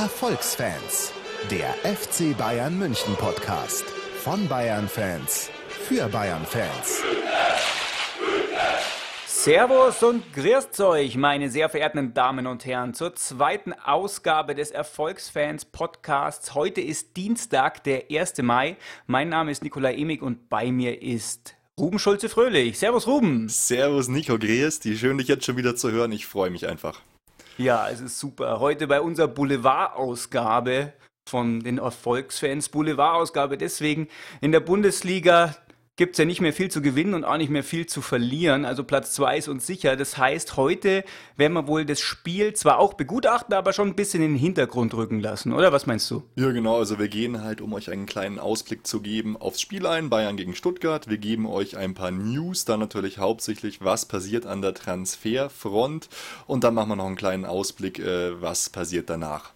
Erfolgsfans, der FC Bayern München Podcast von Bayern Fans für Bayern Fans. Servus und grüßt euch, meine sehr verehrten Damen und Herren, zur zweiten Ausgabe des Erfolgsfans Podcasts. Heute ist Dienstag, der 1. Mai. Mein Name ist Nikolai Emig und bei mir ist Ruben Schulze-Fröhlich. Servus, Ruben. Servus, Nico Grüß. Die schön, dich jetzt schon wieder zu hören. Ich freue mich einfach. Ja, es ist super. Heute bei unserer Boulevard-Ausgabe von den Erfolgsfans. Boulevard-Ausgabe deswegen in der Bundesliga gibt es ja nicht mehr viel zu gewinnen und auch nicht mehr viel zu verlieren. Also Platz 2 ist uns sicher. Das heißt, heute werden wir wohl das Spiel zwar auch begutachten, aber schon ein bisschen in den Hintergrund rücken lassen, oder? Was meinst du? Ja, genau. Also wir gehen halt, um euch einen kleinen Ausblick zu geben, aufs Spiel ein. Bayern gegen Stuttgart. Wir geben euch ein paar News, dann natürlich hauptsächlich, was passiert an der Transferfront. Und dann machen wir noch einen kleinen Ausblick, äh, was passiert danach.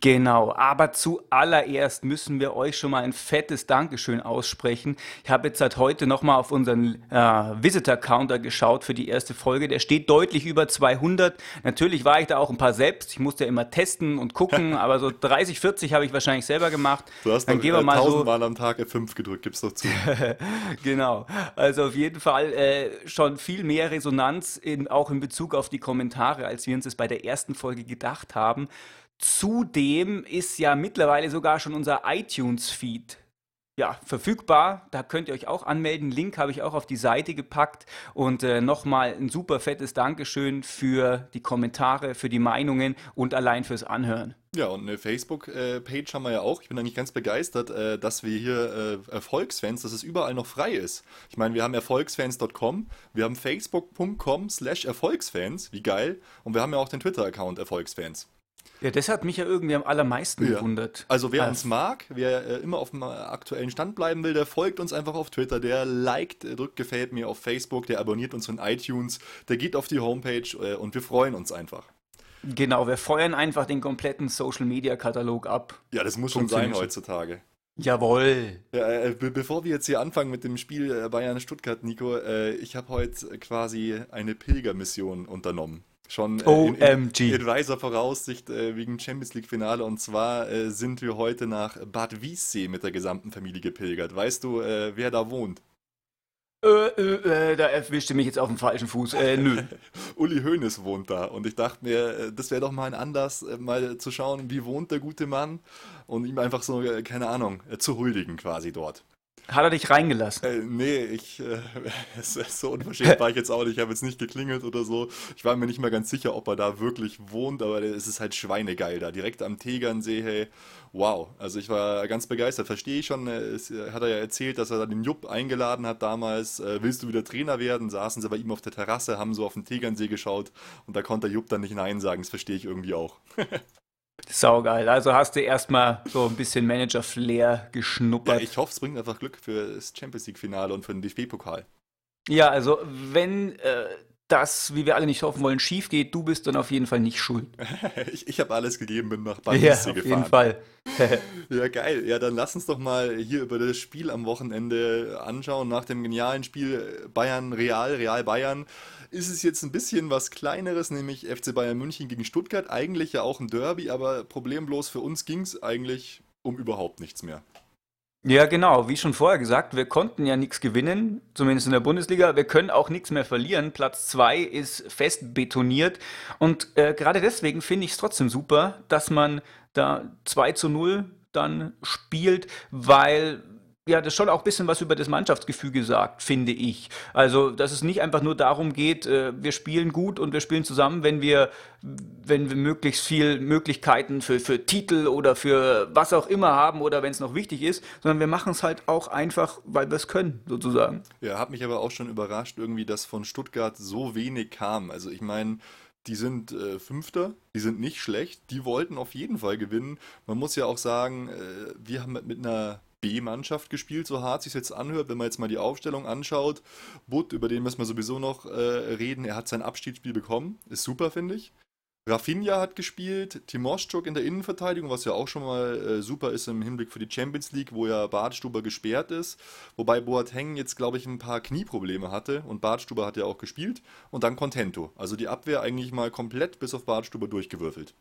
Genau, aber zuallererst müssen wir euch schon mal ein fettes Dankeschön aussprechen. Ich habe jetzt seit heute nochmal auf unseren äh, Visitor-Counter geschaut für die erste Folge. Der steht deutlich über 200. Natürlich war ich da auch ein paar selbst. Ich musste ja immer testen und gucken, aber so 30, 40 habe ich wahrscheinlich selber gemacht. Du hast Dann gehen wir äh, mal 1000 so Mal am Tag F5 gedrückt, gib's doch zu. genau, also auf jeden Fall äh, schon viel mehr Resonanz in, auch in Bezug auf die Kommentare, als wir uns es bei der ersten Folge gedacht haben. Zudem ist ja mittlerweile sogar schon unser iTunes-Feed ja, verfügbar. Da könnt ihr euch auch anmelden. Link habe ich auch auf die Seite gepackt. Und äh, nochmal ein super fettes Dankeschön für die Kommentare, für die Meinungen und allein fürs Anhören. Ja, und eine Facebook-Page haben wir ja auch. Ich bin eigentlich ganz begeistert, äh, dass wir hier äh, Erfolgsfans, dass es überall noch frei ist. Ich meine, wir haben erfolgsfans.com, wir haben facebook.com slash Erfolgsfans, wie geil. Und wir haben ja auch den Twitter-Account Erfolgsfans. Ja, das hat mich ja irgendwie am allermeisten ja. gewundert. Also wer uns mag, wer äh, immer auf dem aktuellen Stand bleiben will, der folgt uns einfach auf Twitter, der liked, äh, drückt gefällt mir auf Facebook, der abonniert uns von iTunes, der geht auf die Homepage äh, und wir freuen uns einfach. Genau, wir feuern einfach den kompletten Social Media Katalog ab. Ja, das muss schon sein heutzutage. Jawohl. Ja, äh, be bevor wir jetzt hier anfangen mit dem Spiel äh, Bayern-Stuttgart, Nico, äh, ich habe heute quasi eine Pilgermission unternommen. Schon äh, in, in, Voraussicht äh, wegen Champions League-Finale. Und zwar äh, sind wir heute nach Bad Wiessee mit der gesamten Familie gepilgert. Weißt du, äh, wer da wohnt? Äh, äh, äh, da erwischte mich jetzt auf dem falschen Fuß. Äh, nö. Uli Hoeneß wohnt da und ich dachte mir, äh, das wäre doch mal ein Anlass, mal zu schauen, wie wohnt der gute Mann und ihm einfach so, keine Ahnung, zu huldigen quasi dort. Hat er dich reingelassen? Äh, nee, ich, äh, so unverschämt war ich jetzt auch nicht. Ich habe jetzt nicht geklingelt oder so. Ich war mir nicht mal ganz sicher, ob er da wirklich wohnt, aber es ist halt schweinegeil da. Direkt am Tegernsee, hey, wow. Also ich war ganz begeistert. Verstehe ich schon. Äh, es, äh, hat er ja erzählt, dass er den Jupp eingeladen hat damals. Äh, willst du wieder Trainer werden? Saßen sie bei ihm auf der Terrasse, haben so auf den Tegernsee geschaut und da konnte der Jupp dann nicht Nein sagen. Das verstehe ich irgendwie auch. Saugeil. Also hast du erstmal so ein bisschen Manager-Flair geschnuppert. Ja, ich hoffe, es bringt einfach Glück für das Champions League-Finale und für den DFB-Pokal. Ja, also wenn äh, das, wie wir alle nicht hoffen wollen, schief geht, du bist dann auf jeden Fall nicht schuld. ich ich habe alles gegeben, bin nach Bad ja, gefahren. auf jeden Fall. ja, geil. Ja, dann lass uns doch mal hier über das Spiel am Wochenende anschauen. Nach dem genialen Spiel Bayern-Real, Real-Bayern ist es jetzt ein bisschen was Kleineres, nämlich FC Bayern München gegen Stuttgart. Eigentlich ja auch ein Derby, aber problemlos für uns ging es eigentlich um überhaupt nichts mehr. Ja, genau. Wie schon vorher gesagt, wir konnten ja nichts gewinnen, zumindest in der Bundesliga. Wir können auch nichts mehr verlieren. Platz 2 ist fest betoniert. Und äh, gerade deswegen finde ich es trotzdem super, dass man da 2 zu 0 dann spielt, weil ja, das schon auch ein bisschen was über das Mannschaftsgefüge sagt, finde ich. Also, dass es nicht einfach nur darum geht, äh, wir spielen gut und wir spielen zusammen, wenn wir, wenn wir möglichst viel Möglichkeiten für, für Titel oder für was auch immer haben oder wenn es noch wichtig ist, sondern wir machen es halt auch einfach, weil wir es können, sozusagen. Ja, hat mich aber auch schon überrascht, irgendwie, dass von Stuttgart so wenig kam. Also, ich meine, die sind äh, Fünfter, die sind nicht schlecht, die wollten auf jeden Fall gewinnen. Man muss ja auch sagen, äh, wir haben mit, mit einer B-Mannschaft gespielt, so hart sich jetzt anhört, wenn man jetzt mal die Aufstellung anschaut. Butt, über den müssen wir sowieso noch äh, reden, er hat sein Abschiedsspiel bekommen, ist super, finde ich. Rafinha hat gespielt, Timoschuk in der Innenverteidigung, was ja auch schon mal äh, super ist im Hinblick für die Champions League, wo ja Bartstuber gesperrt ist. Wobei Boateng jetzt, glaube ich, ein paar Knieprobleme hatte und Bartstuber hat ja auch gespielt. Und dann Contento. Also die Abwehr eigentlich mal komplett bis auf Bartstuber durchgewürfelt.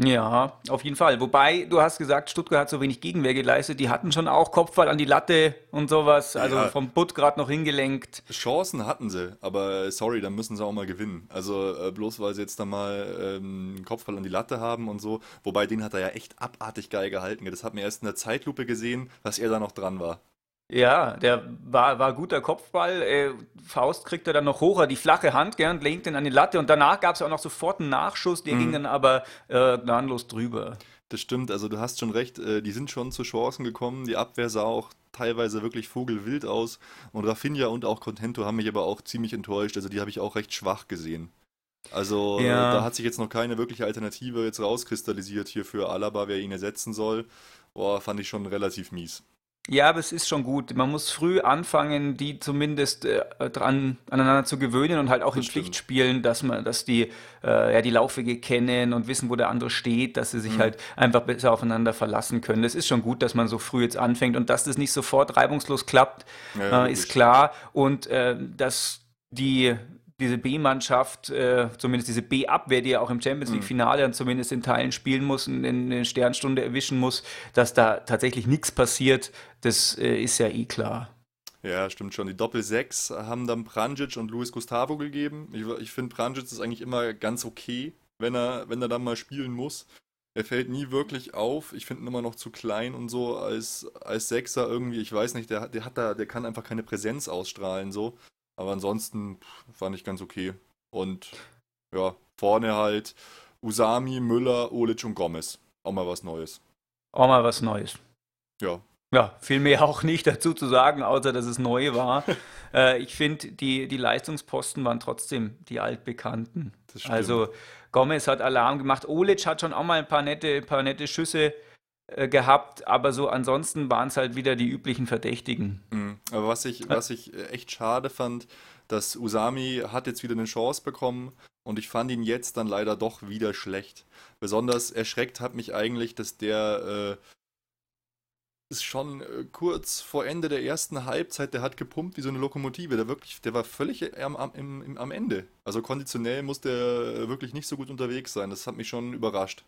Ja, auf jeden Fall. Wobei, du hast gesagt, Stuttgart hat so wenig Gegenwehr geleistet. Die hatten schon auch Kopfball an die Latte und sowas. Also Ja. vom Butt gerade noch hingelenkt. Chancen hatten sie, aber sorry, dann müssen sie auch mal gewinnen. Also äh, bloß weil sie jetzt da mal ähm, Kopfball an die Latte haben und so. Wobei den hat er ja echt abartig geil gehalten. Das hat man erst in der Zeitlupe gesehen, dass er da noch dran war. Ja, der war, war guter Kopfball. Äh, Faust kriegt er dann noch hoch, die flache Hand, gern, legt den an die Latte. Und danach gab es auch noch sofort einen Nachschuss, der ging dann aber äh, gnadenlos drüber. Das stimmt, also du hast schon recht, äh, die sind schon zu Chancen gekommen. Die Abwehr sah auch teilweise wirklich vogelwild aus. Und Rafinha und auch Contento haben mich aber auch ziemlich enttäuscht. Also die habe ich auch recht schwach gesehen. Also äh, Ja. da hat sich jetzt noch keine wirkliche Alternative jetzt rauskristallisiert hier für Alaba, wer ihn ersetzen soll. Boah, fand ich schon relativ mies. Ja, aber es ist schon gut. Man muss früh anfangen, die zumindest äh, dran aneinander zu gewöhnen und halt auch in Das stimmt. Pflichtspielen, dass man, dass die äh, ja die Laufwege kennen und wissen, wo der andere steht, dass sie sich Mhm. halt einfach besser aufeinander verlassen können. Das ist schon gut, dass man so früh jetzt anfängt und dass das nicht sofort reibungslos klappt, Ja, äh, ist klar. Und äh, dass die diese B-Mannschaft, äh, zumindest diese B-Abwehr, die ja auch im Champions Mhm. League-Finale dann zumindest in Teilen spielen muss und in eine Sternstunde erwischen muss, dass da tatsächlich nichts passiert, das äh, ist ja eh klar. Ja, stimmt schon. Die Doppel-6 haben dann Pranjic und Luis Gustavo gegeben. Ich, ich finde, Pranjic ist eigentlich immer ganz okay, wenn er, wenn er dann mal spielen muss. Er fällt nie wirklich auf. Ich finde ihn immer noch zu klein und so als, als Sechser irgendwie. Ich weiß nicht, der, der hat da, der kann einfach keine Präsenz ausstrahlen so. Aber ansonsten fand ich ganz okay. Und ja, vorne halt Usami, Müller, Olic und Gomez. Auch mal was Neues. Auch mal was Neues. Ja, Ja, viel mehr auch nicht dazu zu sagen, außer dass es neu war. äh, ich finde, die, die Leistungsposten waren trotzdem die altbekannten. Das stimmt. Also Gomez hat Alarm gemacht. Olic hat schon auch mal ein paar nette, paar nette Schüsse äh, gehabt, aber so ansonsten waren es halt wieder die üblichen Verdächtigen. Mhm. Aber was ich, was ich äh, echt schade fand, dass Usami hat jetzt wieder eine Chance bekommen und ich fand ihn jetzt dann leider doch wieder schlecht. Besonders erschreckt hat mich eigentlich, dass der äh, ist schon äh, kurz vor Ende der ersten Halbzeit, der hat gepumpt wie so eine Lokomotive. Der wirklich, der war völlig am, am, im, am Ende. Also konditionell muss der wirklich nicht so gut unterwegs sein. Das hat mich schon überrascht.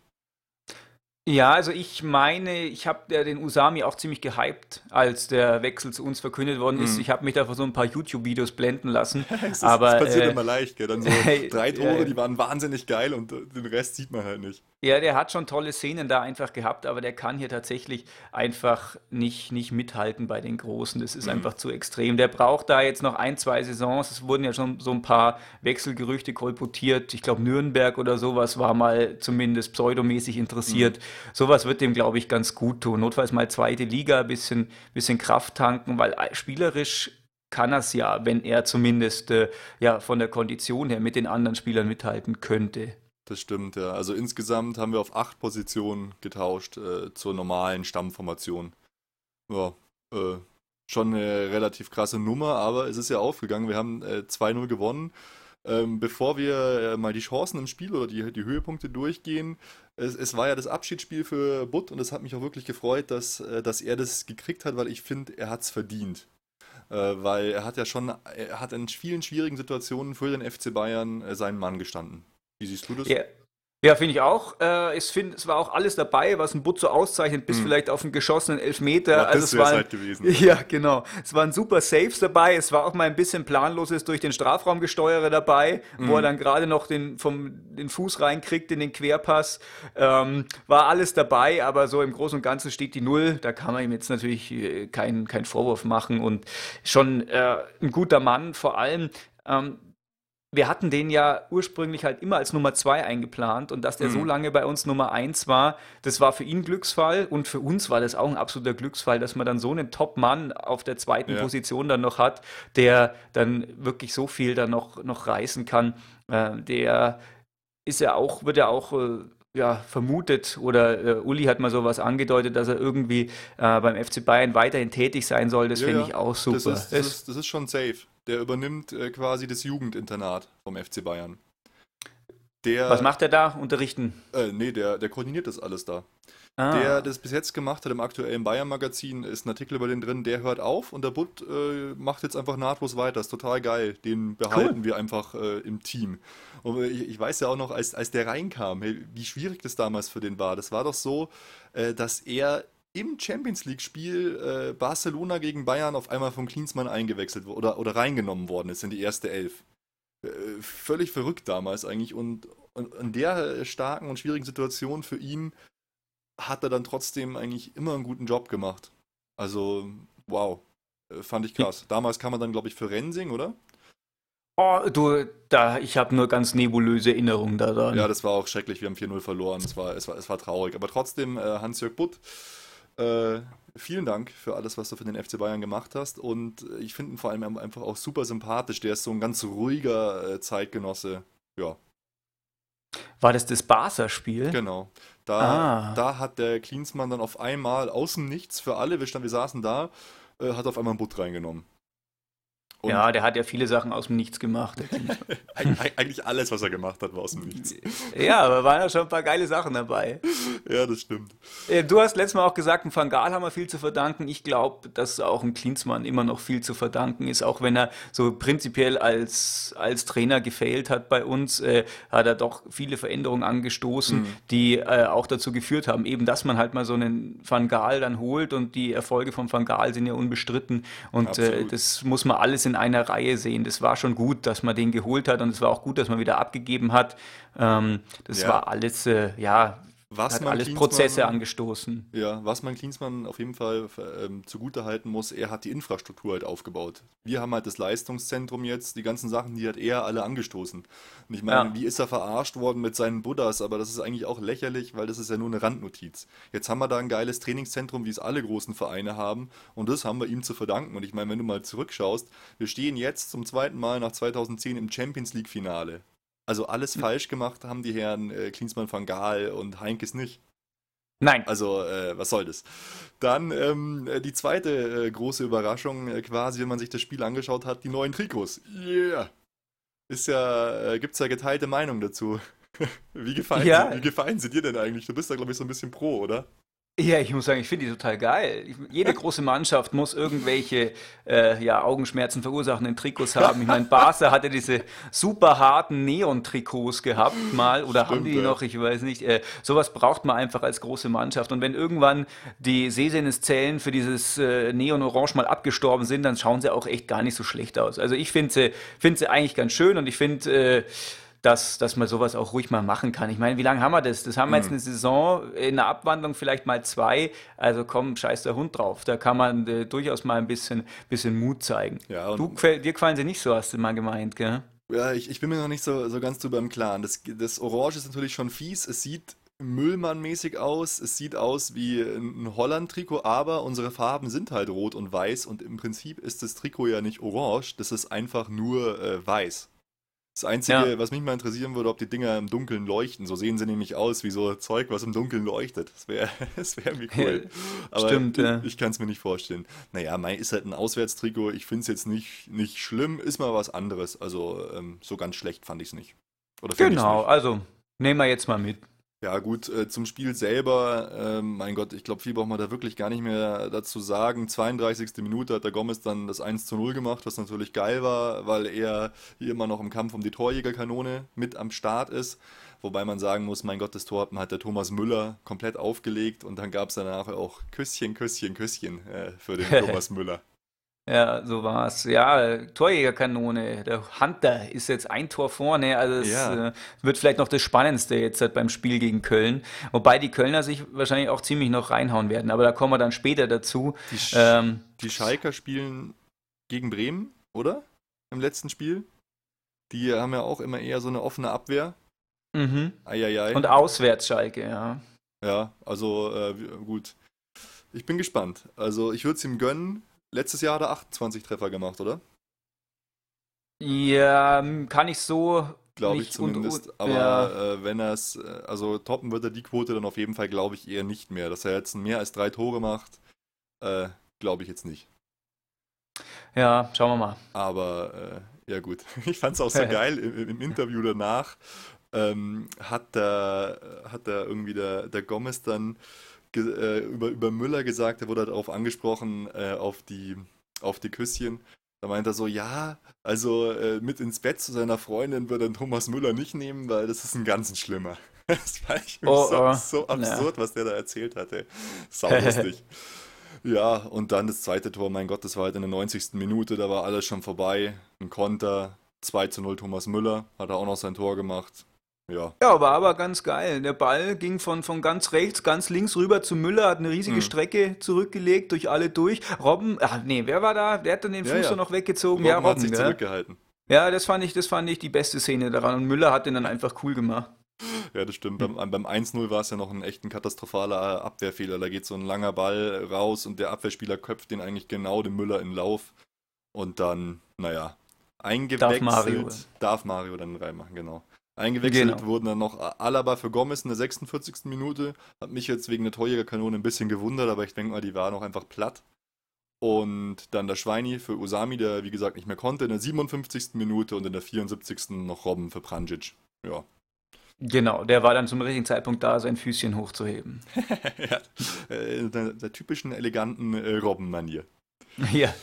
Ja, also ich meine, ich habe ja den Usami auch ziemlich gehypt, als der Wechsel zu uns verkündet worden ist. Mhm. Ich habe mich da vor so ein paar YouTube-Videos blenden lassen. Das, ist, aber das passiert äh, immer leicht, gell? Dann so drei Tore, ja. die waren wahnsinnig geil und äh, den Rest sieht man halt nicht. Ja, der hat schon tolle Szenen da einfach gehabt, aber der kann hier tatsächlich einfach nicht, nicht mithalten bei den Großen. Das ist einfach zu extrem. Der braucht da jetzt noch ein, zwei Saisons. Es wurden ja schon so ein paar Wechselgerüchte kolportiert. Ich glaube, Nürnberg oder sowas war mal zumindest pseudomäßig interessiert. Sowas wird dem, glaube ich, ganz gut tun. Notfalls mal zweite Liga, bisschen, bisschen Kraft tanken, weil äh, spielerisch kann er es ja, wenn er zumindest äh, ja, von der Kondition her mit den anderen Spielern mithalten könnte. Das stimmt, ja. Also insgesamt haben wir auf acht Positionen getauscht äh, zur normalen Stammformation. Ja, äh, schon eine relativ krasse Nummer, aber es ist ja aufgegangen. Wir haben äh, 2-0 gewonnen. Ähm, bevor wir äh, mal die Chancen im Spiel oder die, die Höhepunkte durchgehen, es, es war ja das Abschiedsspiel für Butt und es hat mich auch wirklich gefreut, dass, äh, dass er das gekriegt hat, weil ich finde, er hat es verdient. Äh, weil er hat ja schon, er hat in vielen schwierigen Situationen für den FC Bayern äh, seinen Mann gestanden. Wie siehst du das? Ja, ja finde ich auch. Äh, ich finde, es war auch alles dabei, was ein Butzo auszeichnet, bis Hm. vielleicht auf einen geschossenen Elfmeter. Ja, also das waren, halt gewesen. Ja, genau. Es waren super Saves dabei. Es war auch mal ein bisschen planloses durch den Strafraum gesteuere dabei, wo Mhm. er dann gerade noch den, vom, den Fuß reinkriegt in den Querpass. Ähm, war alles dabei, aber so im Großen und Ganzen steht die Null. Da kann man ihm jetzt natürlich äh, keinen keinen Vorwurf machen und schon äh, ein guter Mann vor allem. Ähm, wir hatten den ja ursprünglich halt immer als Nummer zwei eingeplant und dass der so Mhm. lange bei uns Nummer eins war, das war für ihn Glücksfall und für uns war das auch ein absoluter Glücksfall, dass man dann so einen Top-Mann auf der zweiten Ja. Position dann noch hat, der dann wirklich so viel dann noch, noch reißen kann. Äh, der ist ja auch, wird ja auch äh, ja, vermutet oder äh, Uli hat mal sowas angedeutet, dass er irgendwie äh, beim FC Bayern weiterhin tätig sein soll. Das Ja, finde ich auch super. Das ist, das, Das- ist, das ist schon safe. Der übernimmt äh, quasi das Jugendinternat vom FC Bayern. Der, was macht er da? Unterrichten. Äh, nee, der, der koordiniert das alles da. ah. der das bis jetzt gemacht hat im aktuellen Bayern-Magazin, ist ein Artikel über den drin, der hört auf und der Butt äh, macht jetzt einfach nahtlos weiter. Ist total geil. Den behalten cool. wir einfach äh, im Team. Und ich, ich, weiß ja auch noch, als, als der reinkam, hey, wie schwierig das damals für den war. Das war doch so, äh, dass er im Champions League-Spiel äh, Barcelona gegen Bayern auf einmal von Klinsmann eingewechselt oder, oder reingenommen worden ist in die erste Elf. Äh, völlig verrückt damals eigentlich und, und in der starken und schwierigen Situation für ihn hat er dann trotzdem eigentlich immer einen guten Job gemacht. Also, wow, äh, fand ich krass. Damals kam er dann, glaube ich, für Rensing, oder? Oh, du, da, ich habe nur ganz nebulöse Erinnerungen daran. Ja, das war auch schrecklich. Wir haben 4-0 verloren. Es war, es, war, es war traurig. Aber trotzdem, äh, Hans-Jörg Butt, äh, vielen Dank für alles, was du für den FC Bayern gemacht hast. Und ich finde ihn vor allem einfach auch super sympathisch. Der ist so ein ganz ruhiger äh, Zeitgenosse. Ja. War das das Barca-Spiel? Genau. Da, ah. da hat der Klinsmann dann auf einmal außen nichts für alle, wir, stand, wir saßen da, äh, hat auf einmal einen Butt reingenommen. Und ja, der hat ja viele Sachen aus dem Nichts gemacht. Eigentlich alles, was er gemacht hat, war aus dem Nichts. Ja, aber waren ja schon ein paar geile Sachen dabei. Ja, das stimmt. Äh, du hast letztes Mal auch gesagt, ein Van Gaal haben wir viel zu verdanken. Ich glaube, dass auch ein Klinsmann immer noch viel zu verdanken ist, auch wenn er so prinzipiell als, als Trainer gefailt hat bei uns, äh, hat er doch viele Veränderungen angestoßen, mhm. die äh, auch dazu geführt haben, eben, dass man halt mal so einen Van Gaal dann holt und die Erfolge von Van Gaal sind ja unbestritten und äh, das muss man alles in in einer Reihe sehen. Das war schon gut, dass man den geholt hat und es war auch gut, dass man wieder abgegeben hat. Ähm, das ja. war alles, äh, ja, was hat alles Prozesse angestoßen. Ja, was man Klinsmann auf jeden Fall ähm, zugutehalten muss, er hat die Infrastruktur halt aufgebaut. Wir haben halt das Leistungszentrum jetzt, die ganzen Sachen, die hat er alle angestoßen. Und ich meine, ja. wie ist er verarscht worden mit seinen Buddhas, aber das ist eigentlich auch lächerlich, weil das ist ja nur eine Randnotiz. Jetzt haben wir da ein geiles Trainingszentrum, wie es alle großen Vereine haben und das haben wir ihm zu verdanken. Und ich meine, wenn du mal zurückschaust, wir stehen jetzt zum zweiten Mal nach 2010 im Champions League Finale. Also alles mhm. falsch gemacht haben die Herren äh, Klinsmann van Gaal und Heinkes nicht. Nein. Also, äh, was soll das? Dann ähm, äh, die zweite äh, große Überraschung, äh, quasi, wenn man sich das Spiel angeschaut hat, die neuen Trikots. Yeah! Ist ja, äh, gibt's ja geteilte Meinung dazu. wie, gefallen ja. sie, wie gefallen sie dir denn eigentlich? Du bist da, glaube ich, so ein bisschen pro, oder? Ja, ich muss sagen, ich finde die total geil. Jede große Mannschaft muss irgendwelche äh, ja, Augenschmerzen verursachenden Trikots haben. Ich meine, Barca hatte diese super harten Neon-Trikots gehabt mal oder Stimmt, haben die ja. noch, ich weiß nicht. Äh, sowas braucht man einfach als große Mannschaft. Und wenn irgendwann die Sehsinneszellen für dieses äh, Neon-Orange mal abgestorben sind, dann schauen sie auch echt gar nicht so schlecht aus. Also ich finde sie, find sie eigentlich ganz schön und ich finde äh, dass, dass man sowas auch ruhig mal machen kann. Ich meine, wie lange haben wir das? Das haben wir jetzt mhm. eine Saison, in der Abwandlung vielleicht mal zwei. Also komm, scheiß der Hund drauf. Da kann man äh, durchaus mal ein bisschen, bisschen Mut zeigen. Ja, du, dir gefallen sie nicht so, hast du mal gemeint, gell? Ja, ich, ich bin mir noch nicht so, so ganz drüber im Klaren. Das, das Orange ist natürlich schon fies. Es sieht Müllmann-mäßig aus. Es sieht aus wie ein Holland-Trikot, aber unsere Farben sind halt rot und weiß und im Prinzip ist das Trikot ja nicht orange, das ist einfach nur äh, weiß. Das Einzige, ja. was mich mal interessieren würde, ob die Dinger im Dunkeln leuchten. So sehen sie nämlich aus, wie so Zeug, was im Dunkeln leuchtet. Das wäre das wär irgendwie cool. Aber Stimmt, ich, ja. ich kann es mir nicht vorstellen. Naja, mein ist halt ein Auswärtstrikot. Ich finde es jetzt nicht, nicht schlimm, ist mal was anderes. Also ähm, so ganz schlecht fand ich es nicht. genau, nicht. also nehmen wir jetzt mal mit. Ja, gut, äh, zum Spiel selber, äh, mein Gott, ich glaube, viel braucht man da wirklich gar nicht mehr dazu sagen. 32. Minute hat der Gomez dann das 1 zu 0 gemacht, was natürlich geil war, weil er hier immer noch im Kampf um die Torjägerkanone mit am Start ist. Wobei man sagen muss, mein Gott, das Tor hat der Thomas Müller komplett aufgelegt und dann gab es danach auch Küsschen, Küsschen, Küsschen äh, für den Thomas Müller. Ja, so war es. Ja, Torjägerkanone. Der Hunter ist jetzt ein Tor vorne. Also es ja. äh, wird vielleicht noch das Spannendste jetzt halt beim Spiel gegen Köln. Wobei die Kölner sich wahrscheinlich auch ziemlich noch reinhauen werden. Aber da kommen wir dann später dazu. Die, Sch ähm, die Schalker spielen gegen Bremen, oder? Im letzten Spiel. Die haben ja auch immer eher so eine offene Abwehr. Mhm. Eieiei. Und auswärts Schalke, ja. Ja, also äh, gut. Ich bin gespannt. Also ich würde es ihm gönnen letztes Jahr hat er 28 Treffer gemacht, oder? Ja, kann ich so. Glaube ich zumindest. Und, aber ja. äh, wenn er es, äh, also toppen wird er die Quote dann auf jeden Fall, glaube ich, eher nicht mehr. Dass er jetzt mehr als drei Tore macht, äh, glaube ich jetzt nicht. Ja, schauen wir mal. Aber äh, ja gut, ich fand es auch so geil im, im, Interview danach. Ähm, hat, der, hat irgendwie der, der Gomez dann äh, über, über Müller gesagt, er wurde darauf angesprochen, äh, auf, die, auf die Küsschen. Da meint er so, ja, also äh, mit ins Bett zu seiner Freundin würde er Thomas Müller nicht nehmen, weil das ist ein ganz schlimmer. Das war ich oh, so, oh. so, absurd, ja. was der da erzählt hatte. Saulustig. ja, und dann das zweite Tor, mein Gott, das war halt in der 90. Minute, da war alles schon vorbei. Ein Konter, 2 zu 0 Thomas Müller, hat er auch noch sein Tor gemacht. Ja. ja, war aber ganz geil. Der Ball ging von, von ganz rechts, ganz links rüber zu Müller, hat eine riesige mhm. Strecke zurückgelegt, durch alle durch. Robben, ach nee, wer war da? Der hat dann den Fuß ja, ja. noch weggezogen. Robben ja, Robben hat sich zurückgehalten. Ja, das fand, ich, das fand ich die beste Szene daran. Und Müller hat den dann einfach cool gemacht. Ja, das stimmt. Beim, beim 1-0 war es ja noch ein echt ein katastrophaler Abwehrfehler. Da geht so ein langer Ball raus und der Abwehrspieler köpft den eigentlich genau dem Müller in Lauf. Und dann, naja, eingewechselt. Darf Mario, darf Mario dann reinmachen, genau. Eingewechselt genau. wurden dann noch Alaba für Gomez in der 46. Minute. Hat mich jetzt wegen der Torjägerkanone ein bisschen gewundert, aber ich denke mal, die war noch einfach platt. Und dann der Schweini für Usami, der wie gesagt nicht mehr konnte, in der 57. Minute und in der 74. noch Robben für Pranjic. Ja. Genau, der war dann zum richtigen Zeitpunkt da, sein Füßchen hochzuheben. ja, äh, der, der, typischen eleganten äh, Robben-Manier. Ja.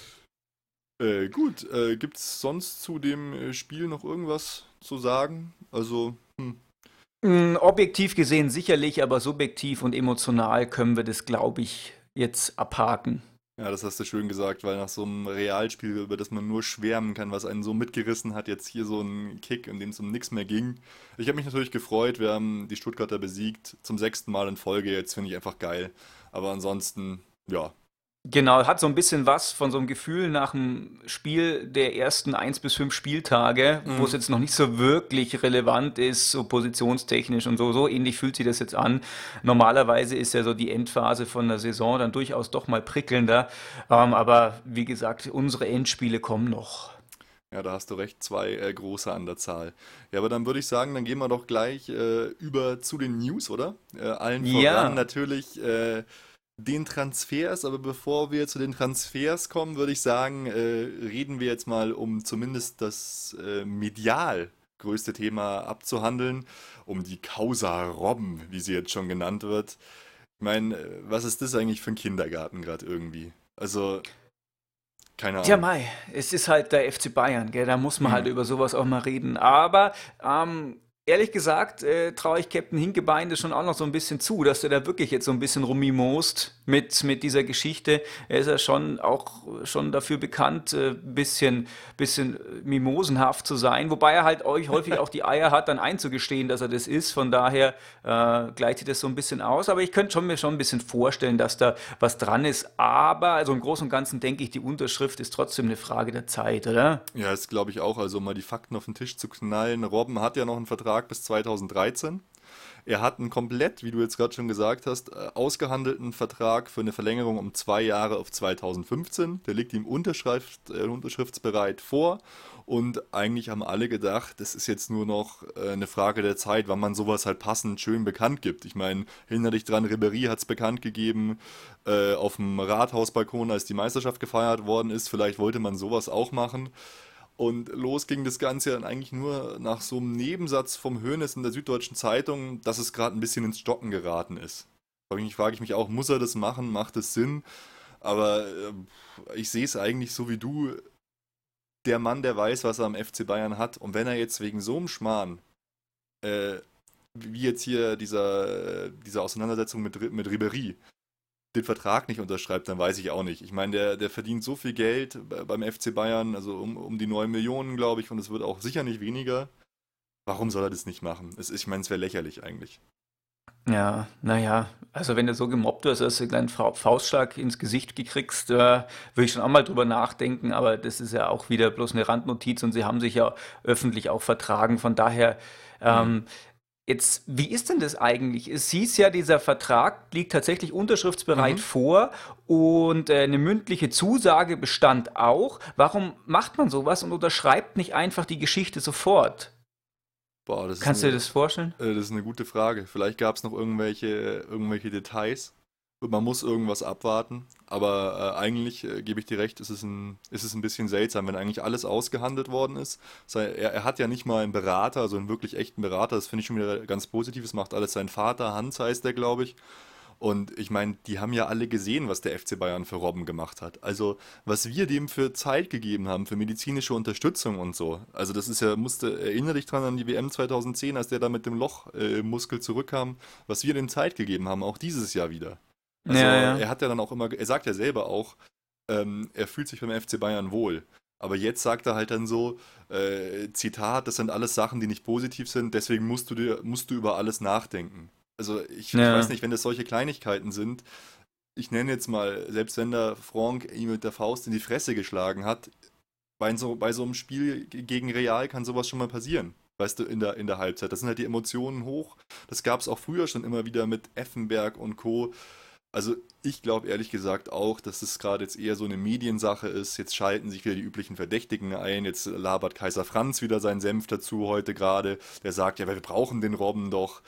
Äh, gut, äh, gibt es sonst zu dem äh, Spiel noch irgendwas zu sagen? Also, hm. Mm, objektiv gesehen sicherlich, aber subjektiv und emotional können wir das, glaube ich, jetzt abhaken. Ja, das hast du schön gesagt, weil nach so einem Realspiel, über das man nur schwärmen kann, was einen so mitgerissen hat, jetzt hier so ein Kick, in dem es um nichts mehr ging. Ich habe mich natürlich gefreut, wir haben die Stuttgarter besiegt, zum sechsten Mal in Folge, jetzt finde ich einfach geil. Aber ansonsten, ja, Genau, hat so ein bisschen was von so einem Gefühl nach dem Spiel der ersten eins bis fünf Spieltage, mhm. wo es jetzt noch nicht so wirklich relevant ist, so positionstechnisch und so. So ähnlich fühlt sich das jetzt an. Normalerweise ist ja so die Endphase von der Saison dann durchaus doch mal prickelnder. Ähm, aber wie gesagt, unsere Endspiele kommen noch. Ja, da hast du recht, zwei äh, große an der Zahl. Ja, aber dann würde ich sagen, dann gehen wir doch gleich äh, über zu den News, oder? Äh, allen voran ja. natürlich äh, den Transfers, aber bevor wir zu den Transfers kommen, würde ich sagen, äh, reden wir jetzt mal um zumindest das äh, medial größte Thema abzuhandeln, um die Causa Robben, wie sie jetzt schon genannt wird. Ich meine, äh, was ist das eigentlich für ein Kindergarten gerade irgendwie? Also, keine Ahnung. Ja, Mai, es ist halt der FC Bayern, gell? da muss man mhm. halt über sowas auch mal reden. Aber ähm, Ehrlich gesagt, äh, traue ich Captain Hinkebein das schon auch noch so ein bisschen zu, dass er da wirklich jetzt so ein bisschen rummimost mit, mit dieser Geschichte. Er ist ja schon auch schon dafür bekannt, äh, bisschen, bisschen mimosenhaft zu sein, wobei er halt euch häufig auch die Eier hat, dann einzugestehen, dass er das ist. Von daher äh, gleicht das so ein bisschen aus. Aber ich könnte schon mir schon ein bisschen vorstellen, dass da was dran ist. Aber also im Großen und Ganzen denke ich, die Unterschrift ist trotzdem eine Frage der Zeit, oder? Ja, das glaube ich auch. Also mal die Fakten auf den Tisch zu knallen. Robben hat ja noch einen Vertrag Vertrag bis 2013. Er hat einen komplett, wie du jetzt gerade schon gesagt hast, äh, ausgehandelten Vertrag für eine Verlängerung um zwei Jahre auf 2015. Der liegt ihm Unterschrift, äh, unterschriftsbereit vor. Und eigentlich haben alle gedacht, das ist jetzt nur noch äh, eine Frage der Zeit, wann man sowas halt passend schön bekannt gibt. Ich meine, hinter dich dran, Ribery hat es bekannt gegeben äh, auf dem Rathausbalkon, als die Meisterschaft gefeiert worden ist. Vielleicht wollte man sowas auch machen. Und los ging das Ganze dann eigentlich nur nach so einem Nebensatz vom Höhnes in der Süddeutschen Zeitung, dass es gerade ein bisschen ins Stocken geraten ist. Da frage ich mich auch, muss er das machen? Macht es Sinn? Aber äh, ich sehe es eigentlich so wie du. Der Mann, der weiß, was er am FC Bayern hat. Und wenn er jetzt wegen so einem Schmarrn, äh, wie jetzt hier dieser, diese Auseinandersetzung mit, mit Ribery, den Vertrag nicht unterschreibt, dann weiß ich auch nicht. Ich meine, der, der verdient so viel Geld beim FC Bayern, also um, um die 9 Millionen, glaube ich, und es wird auch sicher nicht weniger. Warum soll er das nicht machen? Es, ich meine, es wäre lächerlich eigentlich. Ja, naja, also wenn du so gemobbt wirst, dass du einen kleinen Faustschlag ins Gesicht gekriegst, äh, würde ich schon auch mal drüber nachdenken, aber das ist ja auch wieder bloß eine Randnotiz und sie haben sich ja öffentlich auch vertragen. Von daher, ähm, mhm. Jetzt, wie ist denn das eigentlich? Es hieß ja, dieser Vertrag liegt tatsächlich unterschriftsbereit mhm. vor und äh, eine mündliche Zusage bestand auch. Warum macht man sowas und unterschreibt nicht einfach die Geschichte sofort? Boah, Kannst du dir das vorstellen? Äh, das ist eine gute Frage. Vielleicht gab es noch irgendwelche, irgendwelche Details man muss irgendwas abwarten. Aber äh, eigentlich äh, gebe ich dir recht, ist es, ein, ist es ein bisschen seltsam, wenn eigentlich alles ausgehandelt worden ist. Er, er, hat ja nicht mal einen Berater, also einen wirklich echten Berater. Das finde ich schon wieder ganz positiv. Das macht alles sein Vater, Hans heißt der, glaube ich. Und ich meine, die haben ja alle gesehen, was der FC Bayern für Robben gemacht hat. Also, was wir dem für Zeit gegeben haben, für medizinische Unterstützung und so. Also, das ist ja, musste, erinnere dich dran an die WM 2010, als der da mit dem Lochmuskel äh, zurückkam, was wir dem Zeit gegeben haben, auch dieses Jahr wieder. Also, ja, ja. er hat ja dann auch immer, er sagt ja selber auch, ähm, er fühlt sich beim FC Bayern wohl. Aber jetzt sagt er halt dann so, äh, Zitat, das sind alles Sachen, die nicht positiv sind, deswegen musst du dir, musst du über alles nachdenken. Also ich, ja. ich weiß nicht, wenn das solche Kleinigkeiten sind, ich nenne jetzt mal, selbst wenn der Franck ihm mit der Faust in die Fresse geschlagen hat, bei so, bei so einem Spiel gegen Real kann sowas schon mal passieren. Weißt du, in der, in der Halbzeit. Das sind halt die Emotionen hoch. Das gab es auch früher schon immer wieder mit Effenberg und Co. Also ich glaube ehrlich gesagt auch, dass es gerade jetzt eher so eine Mediensache ist. Jetzt schalten sich wieder die üblichen Verdächtigen ein. Jetzt labert Kaiser Franz wieder seinen Senf dazu heute gerade. Der sagt, ja, wir brauchen den Robben doch.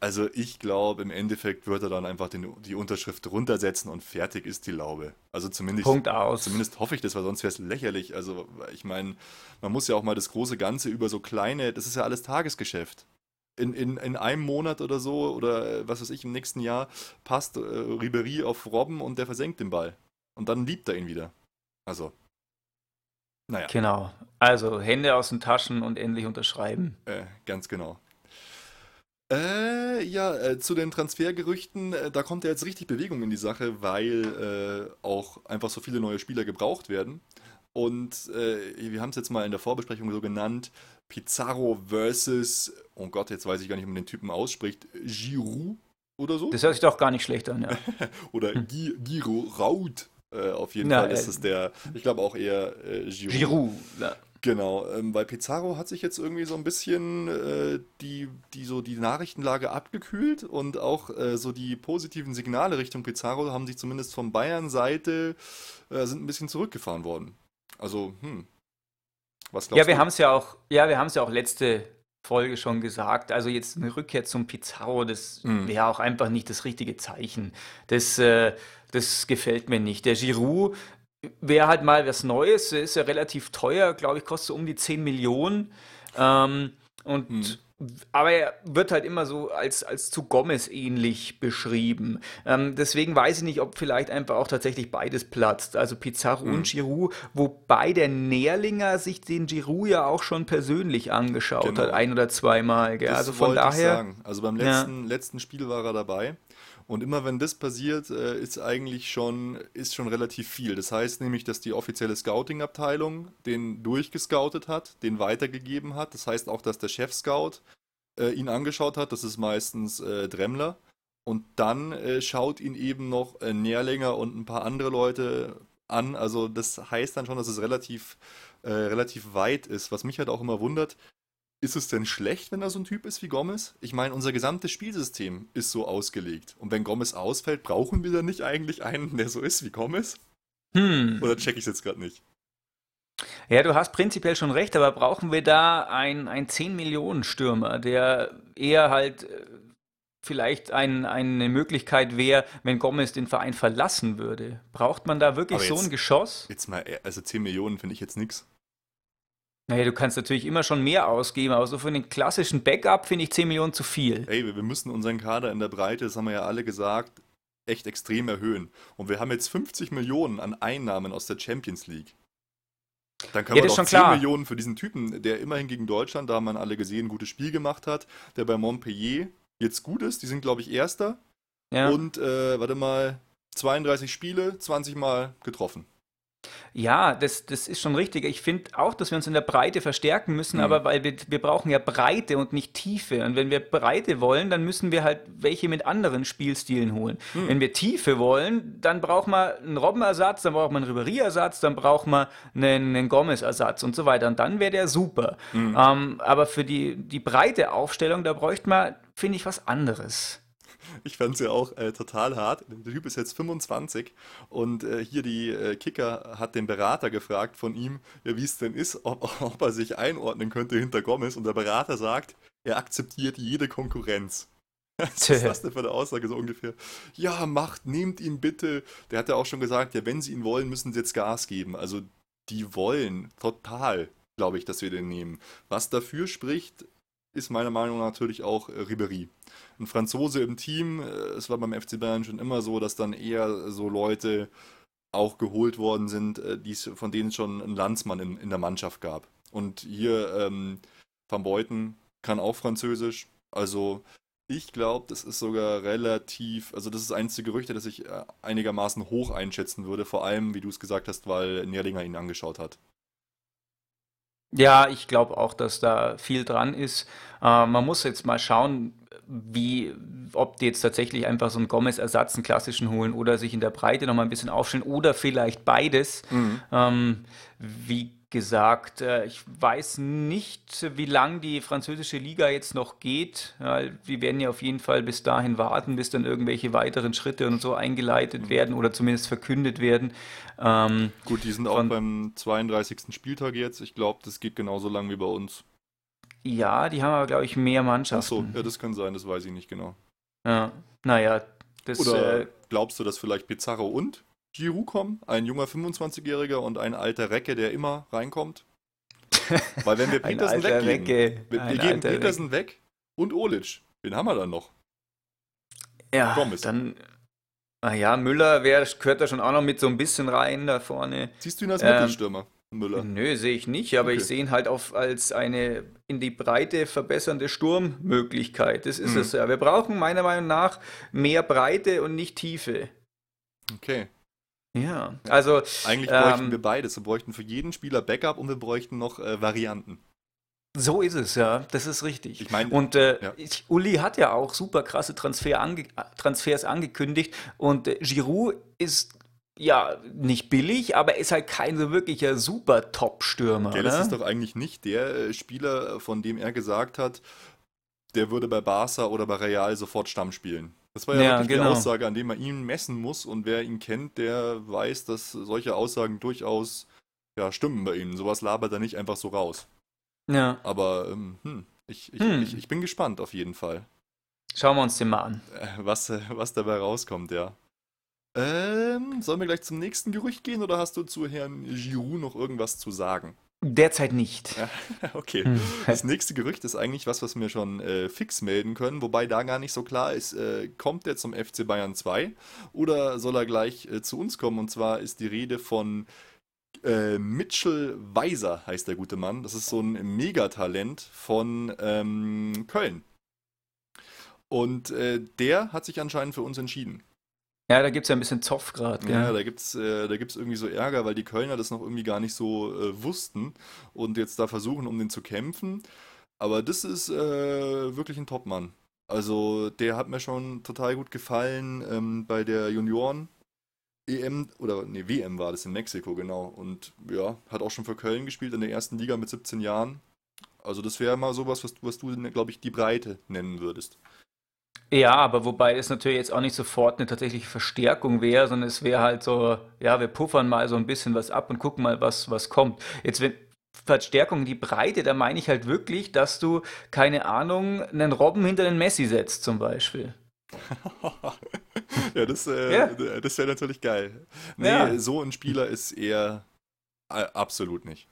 Also ich glaube, im Endeffekt wird er dann einfach den, die Unterschrift runtersetzen und fertig ist die Laube. Also zumindest, Punkt aus. zumindest hoffe ich das, weil sonst wäre es lächerlich. Also ich meine, man muss ja auch mal das große Ganze über so kleine, das ist ja alles Tagesgeschäft in, in, in einem Monat oder so oder äh, was weiß ich, im nächsten Jahr passt äh, Ribery auf Robben und der versenkt den Ball. Und dann liebt er ihn wieder. Also. Naja. Genau. Also Hände aus den Taschen und endlich unterschreiben. Äh, ganz genau. Äh, ja, äh, zu den Transfergerüchten, äh, da kommt ja jetzt richtig Bewegung in die Sache, weil äh, auch einfach so viele neue Spieler gebraucht werden. Und äh, wir haben es jetzt mal in der Vorbesprechung so genannt, Pizarro versus, oh Gott, jetzt weiß ich gar nicht, wie man den Typen ausspricht, Giroud oder so? Das hört sich doch gar nicht schlecht an, ja. oder hm. Giro Raut. Äh, auf jeden Na, Fall ist äh, es der, ich glaube auch eher äh, Giroud. Giroud, ja. Genau, ähm, weil Pizarro hat sich jetzt irgendwie so ein bisschen äh, die, die, so die Nachrichtenlage abgekühlt und auch äh, so die positiven Signale Richtung Pizarro haben sich zumindest von Bayern-Seite äh, sind ein bisschen zurückgefahren worden. Also, hm, was glaubst ja, wir haben es ja auch, ja, wir haben es ja auch letzte Folge schon gesagt. Also jetzt eine Rückkehr zum Pizarro, das mhm. wäre auch einfach nicht das richtige Zeichen. Das, äh, das gefällt mir nicht. Der Giroud wäre halt mal was Neues, ist ja relativ teuer, glaube ich, kostet um die 10 Millionen. Ähm, und mhm aber er wird halt immer so als, als zu Gomez ähnlich beschrieben. Ähm, deswegen weiß ich nicht, ob vielleicht einfach auch tatsächlich beides platzt. Also Pizarro mhm. und Giroud, wobei der Nährlinger sich den Giroud ja auch schon persönlich angeschaut genau. hat, ein oder zweimal. Gell? also von daher. Also beim letzten, ja. letzten Spiel war er dabei. Und immer wenn das passiert, äh, ist eigentlich schon, ist schon relativ viel. Das heißt nämlich, dass die offizielle Scouting-Abteilung den durchgescoutet hat, den weitergegeben hat. Das heißt auch, dass der Chef-Scout äh, ihn angeschaut hat. Das ist meistens äh, Dremmler. Und dann äh, schaut ihn eben noch äh, Nährlinger und ein paar andere Leute an. Also das heißt dann schon, dass es relativ, äh, relativ weit ist. Was mich halt auch immer wundert, ist es denn schlecht, wenn da so ein Typ ist wie Gomez? Ich meine, unser gesamtes Spielsystem ist so ausgelegt. Und wenn Gomez ausfällt, brauchen wir dann nicht eigentlich einen, der so ist wie Gomez? Hm. Oder check ich es jetzt gerade nicht? Ja, du hast prinzipiell schon recht, aber brauchen wir da einen 10-Millionen-Stürmer, der eher halt äh, vielleicht ein, eine Möglichkeit wäre, wenn Gomez den Verein verlassen würde? Braucht man da wirklich jetzt, so ein Geschoss? Jetzt mal, also 10 Millionen finde ich jetzt nichts. Naja, du kannst natürlich immer schon mehr ausgeben, aber so für einen klassischen Backup finde ich 10 Millionen zu viel. Ey, wir müssen unseren Kader in der Breite, das haben wir ja alle gesagt, echt extrem erhöhen. Und wir haben jetzt 50 Millionen an Einnahmen aus der Champions League. Dann können ja, wir doch 10 klar. Millionen für diesen Typen, der immerhin gegen Deutschland, da haben man alle gesehen, ein gutes Spiel gemacht hat, der bei Montpellier jetzt gut ist. Die sind, glaube ich, Erster. Ja. Und, äh, warte mal, 32 Spiele, 20 Mal getroffen. Ja, das, das ist schon richtig. Ich finde auch, dass wir uns in der Breite verstärken müssen, mhm. aber weil wir, wir brauchen ja Breite und nicht Tiefe. Und wenn wir Breite wollen, dann müssen wir halt welche mit anderen Spielstilen holen. Mhm. Wenn wir Tiefe wollen, dann braucht man einen Robbenersatz, dann braucht man einen Ribéry-Ersatz, dann braucht man einen, einen Gomez-Ersatz und so weiter. Und dann wäre der super. Mhm. Ähm, aber für die, die breite Aufstellung, da bräuchte man, finde ich, was anderes. Ich fand es ja auch äh, total hart. Der Typ ist jetzt 25 und äh, hier die äh, Kicker hat den Berater gefragt von ihm, ja, wie es denn ist, ob, ob, er sich einordnen könnte hinter Gomez. Und der Berater sagt, er akzeptiert jede Konkurrenz. Was ist das denn für eine Aussage so ungefähr? Ja, macht, nehmt ihn bitte. Der hat ja auch schon gesagt, ja, wenn sie ihn wollen, müssen sie jetzt Gas geben. Also die wollen total, glaube ich, dass wir den nehmen. Was dafür spricht, ist meiner Meinung nach natürlich auch äh, Ribéry. Ein Franzose im Team, äh, es war beim FC Bayern schon immer so, dass dann eher so Leute auch geholt worden sind, äh, die's, von denen es schon einen Landsmann in, in der Mannschaft gab. Und hier ähm, Van Beuten kann auch Französisch. Also ich glaube, das ist sogar relativ, also das ist eins der Gerüchte, das ich äh, einigermaßen hoch einschätzen würde, vor allem, wie du es gesagt hast, weil Nerlinger ihn angeschaut hat. Ja, ich glaube auch, dass da viel dran ist. Äh, man muss jetzt mal schauen, wie, ob die jetzt tatsächlich einfach so einen Gomez-Ersatz, einen klassischen holen oder sich in der Breite nochmal ein bisschen aufstellen oder vielleicht beides. Mhm. Ähm, wie gesagt. Äh, ich weiß nicht, wie lang die französische Liga jetzt noch geht. Wir werden ja auf jeden Fall bis dahin warten, bis dann irgendwelche weiteren Schritte und so eingeleitet mhm. werden oder zumindest verkündet werden. Ähm, Gut, die sind auch beim 32. Spieltag jetzt. Ich glaube, das geht genauso lang wie bei uns. Ja, die haben aber, glaube ich, mehr Mannschaften. Achso, ja, das kann sein, das weiß ich nicht genau. Ja, naja, das. Oder äh, glaubst du, dass vielleicht Pizarro und Giroud kommen, ein junger 25-Jähriger und ein alter Recke, der immer reinkommt. Weil wenn wir Petersen weggeben, Recke. wir, wir geben Petersen Recke. weg und Olic, wen haben wir dann noch? Ja, Gomez. dann naja, Müller wär, gehört da schon auch noch mit so ein bisschen rein da vorne. Siehst du ihn als ähm, Mittelstürmer, Müller? Nö, sehe ich nicht, aber okay. ich sehe ihn halt auf, als eine in die Breite verbessernde Sturmmöglichkeit. Das ist mhm. es ja. Wir brauchen meiner Meinung nach mehr Breite und nicht Tiefe. Okay. Ja, also. Eigentlich bräuchten ähm, wir beides. Wir bräuchten für jeden Spieler Backup und wir bräuchten noch äh, Varianten. So ist es, ja. Das ist richtig. Ich meine, und äh, ja. ich, Uli hat ja auch super krasse Transfer ange Transfers angekündigt und äh, Giroud ist ja nicht billig, aber ist halt kein so wirklicher super Top-Stürmer. Ja, das ne? ist doch eigentlich nicht der äh, Spieler, von dem er gesagt hat, der würde bei Barca oder bei Real sofort Stamm spielen. Das war ja, ja wirklich genau. die Aussage, an dem man ihn messen muss. Und wer ihn kennt, der weiß, dass solche Aussagen durchaus ja, stimmen bei ihm. Sowas labert er nicht einfach so raus. Ja. Aber ähm, hm, ich, ich, hm. ich, ich, bin gespannt auf jeden Fall. Schauen wir uns den mal an. Äh, was, was dabei rauskommt, ja. Ähm, sollen wir gleich zum nächsten Gerücht gehen oder hast du zu Herrn Giroud noch irgendwas zu sagen? Derzeit nicht. okay. Hm. Das nächste Gerücht ist eigentlich was, was wir schon äh, fix melden können, wobei da gar nicht so klar ist, äh, kommt er zum FC Bayern 2 oder soll er gleich äh, zu uns kommen? Und zwar ist die Rede von äh, Mitchell Weiser, heißt der gute Mann. Das ist so ein Megatalent von ähm, Köln. Und äh, der hat sich anscheinend für uns entschieden. Ja, da gibt es ja ein bisschen Zoff gerade. Ja, da gibt es äh, irgendwie so Ärger, weil die Kölner das noch irgendwie gar nicht so äh, wussten und jetzt da versuchen, um den zu kämpfen. Aber das ist äh, wirklich ein Topmann. Also der hat mir schon total gut gefallen ähm, bei der Junioren. EM oder nee, WM war das in Mexiko, genau. Und ja, hat auch schon für Köln gespielt in der ersten Liga mit 17 Jahren. Also das wäre mal sowas, was, was du, glaube ich, die Breite nennen würdest. Ja, aber wobei es natürlich jetzt auch nicht sofort eine tatsächliche Verstärkung wäre, sondern es wäre halt so, ja, wir puffern mal so ein bisschen was ab und gucken mal, was, was kommt. Jetzt, wenn Verstärkung die Breite, da meine ich halt wirklich, dass du, keine Ahnung, einen Robben hinter den Messi setzt zum Beispiel. ja, das, äh, ja. das wäre natürlich geil. Nee, ja. so ein Spieler ist eher äh, absolut nicht.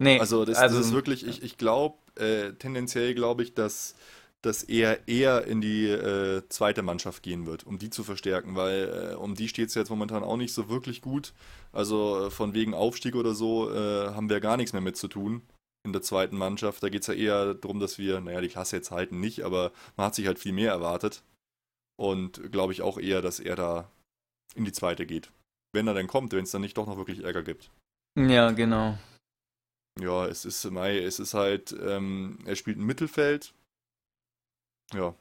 Nee, also das, also, das ist wirklich, ich, ich glaube, äh, tendenziell glaube ich, dass dass er eher in die äh, zweite Mannschaft gehen wird, um die zu verstärken, weil äh, um die steht es jetzt momentan auch nicht so wirklich gut. Also äh, von wegen Aufstieg oder so äh, haben wir gar nichts mehr mit zu tun in der zweiten Mannschaft. Da geht es ja eher darum, dass wir, naja, die Klasse jetzt halten nicht, aber man hat sich halt viel mehr erwartet. Und glaube ich auch eher, dass er da in die zweite geht. Wenn er dann kommt, wenn es dann nicht doch noch wirklich Ärger gibt. Ja, genau. Ja, es ist, Mai, es ist halt, ähm, er spielt im Mittelfeld, ja,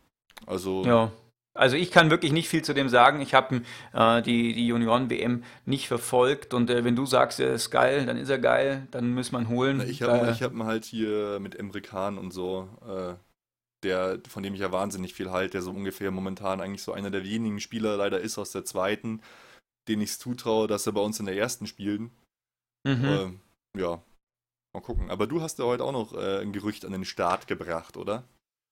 also. Ja. Also ich kann wirklich nicht viel zu dem sagen. Ich habe äh, die, die Junioren-WM nicht verfolgt und äh, wenn du sagst, er ist geil, dann ist er geil, dann muss man holen. Ich habe äh, hab halt hier mit Emre Can und so, äh, der, von dem ich ja wahnsinnig viel halte, der so ungefähr momentan eigentlich so einer der wenigen Spieler leider ist aus der zweiten, den ich es zutraue, dass er bei uns in der ersten spielen. Mhm. Ähm, ja, mal gucken. Aber du hast ja heute auch noch äh, ein Gerücht an den Start gebracht, oder?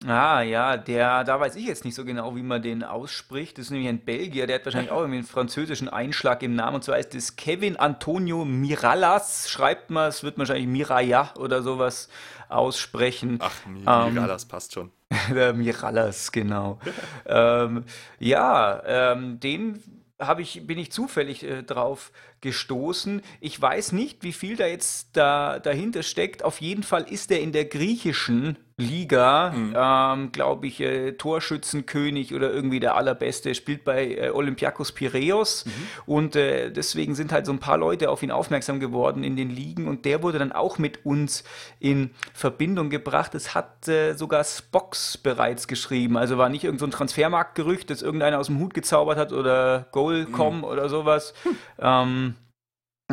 Ah, ja, der, da weiß ich jetzt nicht so genau, wie man den ausspricht. Das ist nämlich ein Belgier, der hat wahrscheinlich auch irgendwie einen französischen Einschlag im Namen. Und zwar ist das Kevin Antonio Mirallas, schreibt man, es wird wahrscheinlich Miraya oder sowas aussprechen. Ach, Mirallas ähm, passt schon. Der Mirallas, genau. ähm, ja, ähm, den habe ich, bin ich zufällig äh, drauf gestoßen. Ich weiß nicht, wie viel da jetzt da, dahinter steckt. Auf jeden Fall ist er in der griechischen Liga, mhm. ähm, glaube ich, äh, Torschützenkönig oder irgendwie der allerbeste, spielt bei äh, Olympiakos Piraeus mhm. und äh, deswegen sind halt so ein paar Leute auf ihn aufmerksam geworden in den Ligen und der wurde dann auch mit uns in Verbindung gebracht. Es hat äh, sogar Spox bereits geschrieben, also war nicht irgendein so Transfermarktgerücht, das irgendeiner aus dem Hut gezaubert hat oder Goalcom mhm. oder sowas. Hm. Ähm,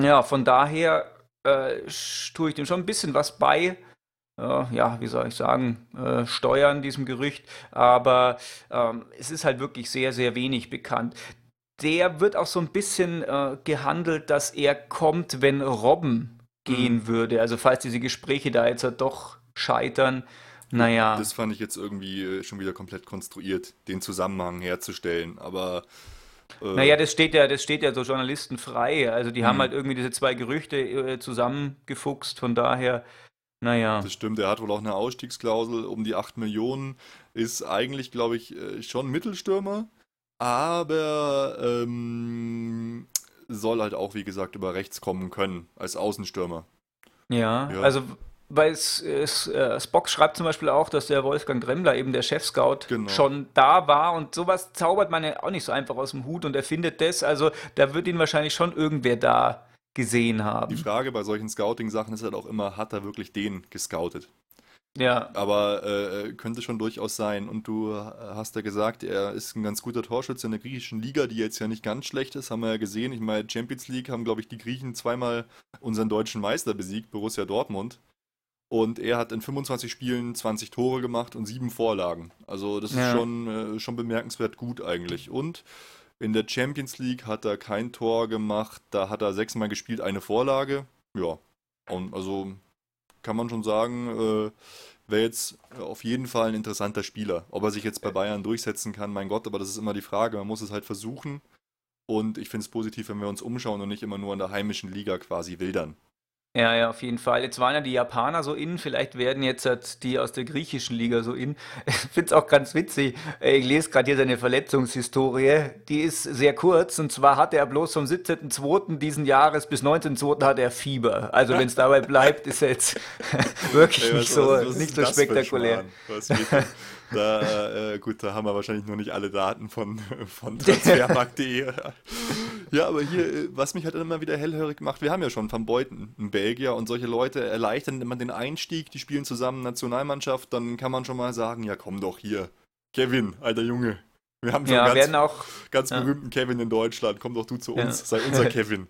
ja, von daher äh, tue ich dem schon ein bisschen was bei ja, wie soll ich sagen, äh, steuern, diesem Gerücht. Aber ähm, es ist halt wirklich sehr, sehr wenig bekannt. Der wird auch so ein bisschen äh, gehandelt, dass er kommt, wenn Robben gehen mhm. würde. Also falls diese Gespräche da jetzt halt doch scheitern. Naja. Das fand ich jetzt irgendwie äh, schon wieder komplett konstruiert, den Zusammenhang herzustellen. Aber äh, naja, das steht ja, das steht ja so Journalisten frei. Also die haben mhm. halt irgendwie diese zwei Gerüchte äh, zusammengefuchst. Von daher naja. Das stimmt, er hat wohl auch eine Ausstiegsklausel um die 8 Millionen. Ist eigentlich, glaube ich, äh, schon Mittelstürmer, aber ähm, soll halt auch, wie gesagt, über rechts kommen können, als Außenstürmer. Ja, ja. also weil es, es äh, Spock schreibt zum Beispiel auch, dass der Wolfgang Dremmler, eben der Chef-Scout, genau. schon da war und sowas zaubert man ja auch nicht so einfach aus dem Hut und er findet das. Also da wird ihn wahrscheinlich schon irgendwer da gesehen haben. Die Frage bei solchen Scouting-Sachen ist halt auch immer, hat er wirklich den gescoutet? Ja. Aber äh, könnte schon durchaus sein. Und du hast ja gesagt, er ist ein ganz guter Torschütze in der griechischen Liga, die jetzt ja nicht ganz schlecht ist, haben wir ja gesehen. Ich meine, Champions League haben, glaube ich, die Griechen zweimal unseren deutschen Meister besiegt, Borussia Dortmund. Und er hat in 25 Spielen 20 Tore gemacht und sieben Vorlagen. Also das ja. ist schon, äh, schon bemerkenswert gut eigentlich. Und in der Champions League hat er kein Tor gemacht, da hat er sechsmal gespielt, eine Vorlage. Ja, und also kann man schon sagen, äh, wäre jetzt auf jeden Fall ein interessanter Spieler. Ob er sich jetzt bei Bayern durchsetzen kann, mein Gott, aber das ist immer die Frage. Man muss es halt versuchen. Und ich finde es positiv, wenn wir uns umschauen und nicht immer nur in der heimischen Liga quasi wildern. Ja, ja, auf jeden Fall. Jetzt waren ja die Japaner so in, vielleicht werden jetzt halt die aus der griechischen Liga so in. Ich finde es auch ganz witzig. Ich lese gerade hier seine Verletzungshistorie. Die ist sehr kurz und zwar hat er bloß vom 17.02. diesen Jahres bis 19.02. hat er Fieber. Also wenn es dabei bleibt, ist er jetzt wirklich Ey, was, nicht so, was, was nicht so spektakulär. Da, äh, gut, da haben wir wahrscheinlich noch nicht alle Daten von, von transfermarkt.de. ja, aber hier, äh, was mich halt immer wieder hellhörig macht, wir haben ja schon Van Beuten, einen Belgier, und solche Leute erleichtern immer den Einstieg, die spielen zusammen Nationalmannschaft, dann kann man schon mal sagen, ja komm doch hier, Kevin, alter Junge. Wir haben schon ja, ganz, auch, ganz berühmten ja. Kevin in Deutschland, komm doch du zu uns, ja. sei unser Kevin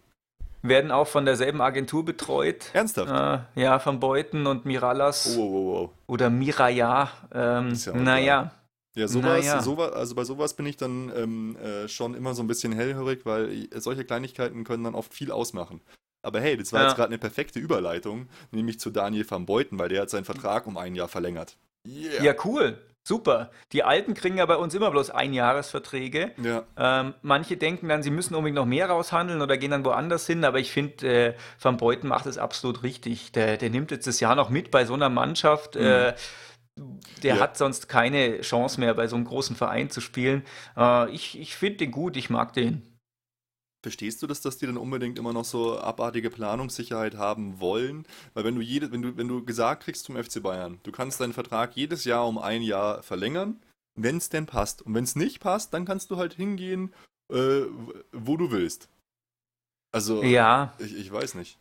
werden auch von derselben Agentur betreut. Ernsthaft? Äh, ja, von Beuten und Mirallas. Oh, oh, oh, oh. Oder Miraya. Ähm, ja naja. Ja, sowas, naja. sowas, also bei sowas bin ich dann ähm, äh, schon immer so ein bisschen hellhörig, weil solche Kleinigkeiten können dann oft viel ausmachen. Aber hey, das war ja. jetzt gerade eine perfekte Überleitung, nämlich zu Daniel van Beuten, weil der hat seinen Vertrag um ein Jahr verlängert. Yeah. Ja, cool. Super. Die Alten kriegen ja bei uns immer bloß Einjahresverträge. Ja. Ähm, manche denken dann, sie müssen unbedingt noch mehr raushandeln oder gehen dann woanders hin, aber ich finde, äh, Van Beuten macht es absolut richtig. Der, der, nimmt jetzt das Jahr noch mit bei so einer Mannschaft. Mhm. Äh, der ja. hat sonst keine Chance mehr, bei so einem großen Verein zu spielen. Äh, ich ich finde den gut, ich mag den. Verstehst du das, dass die dann unbedingt immer noch so abartige Planungssicherheit haben wollen? Weil wenn du jede, wenn du, wenn du gesagt kriegst zum FC Bayern, du kannst deinen Vertrag jedes Jahr um ein Jahr verlängern, wenn es denn passt. Und wenn es nicht passt, dann kannst du halt hingehen, äh, wo du willst. Also, ja. ich, ich weiß nicht.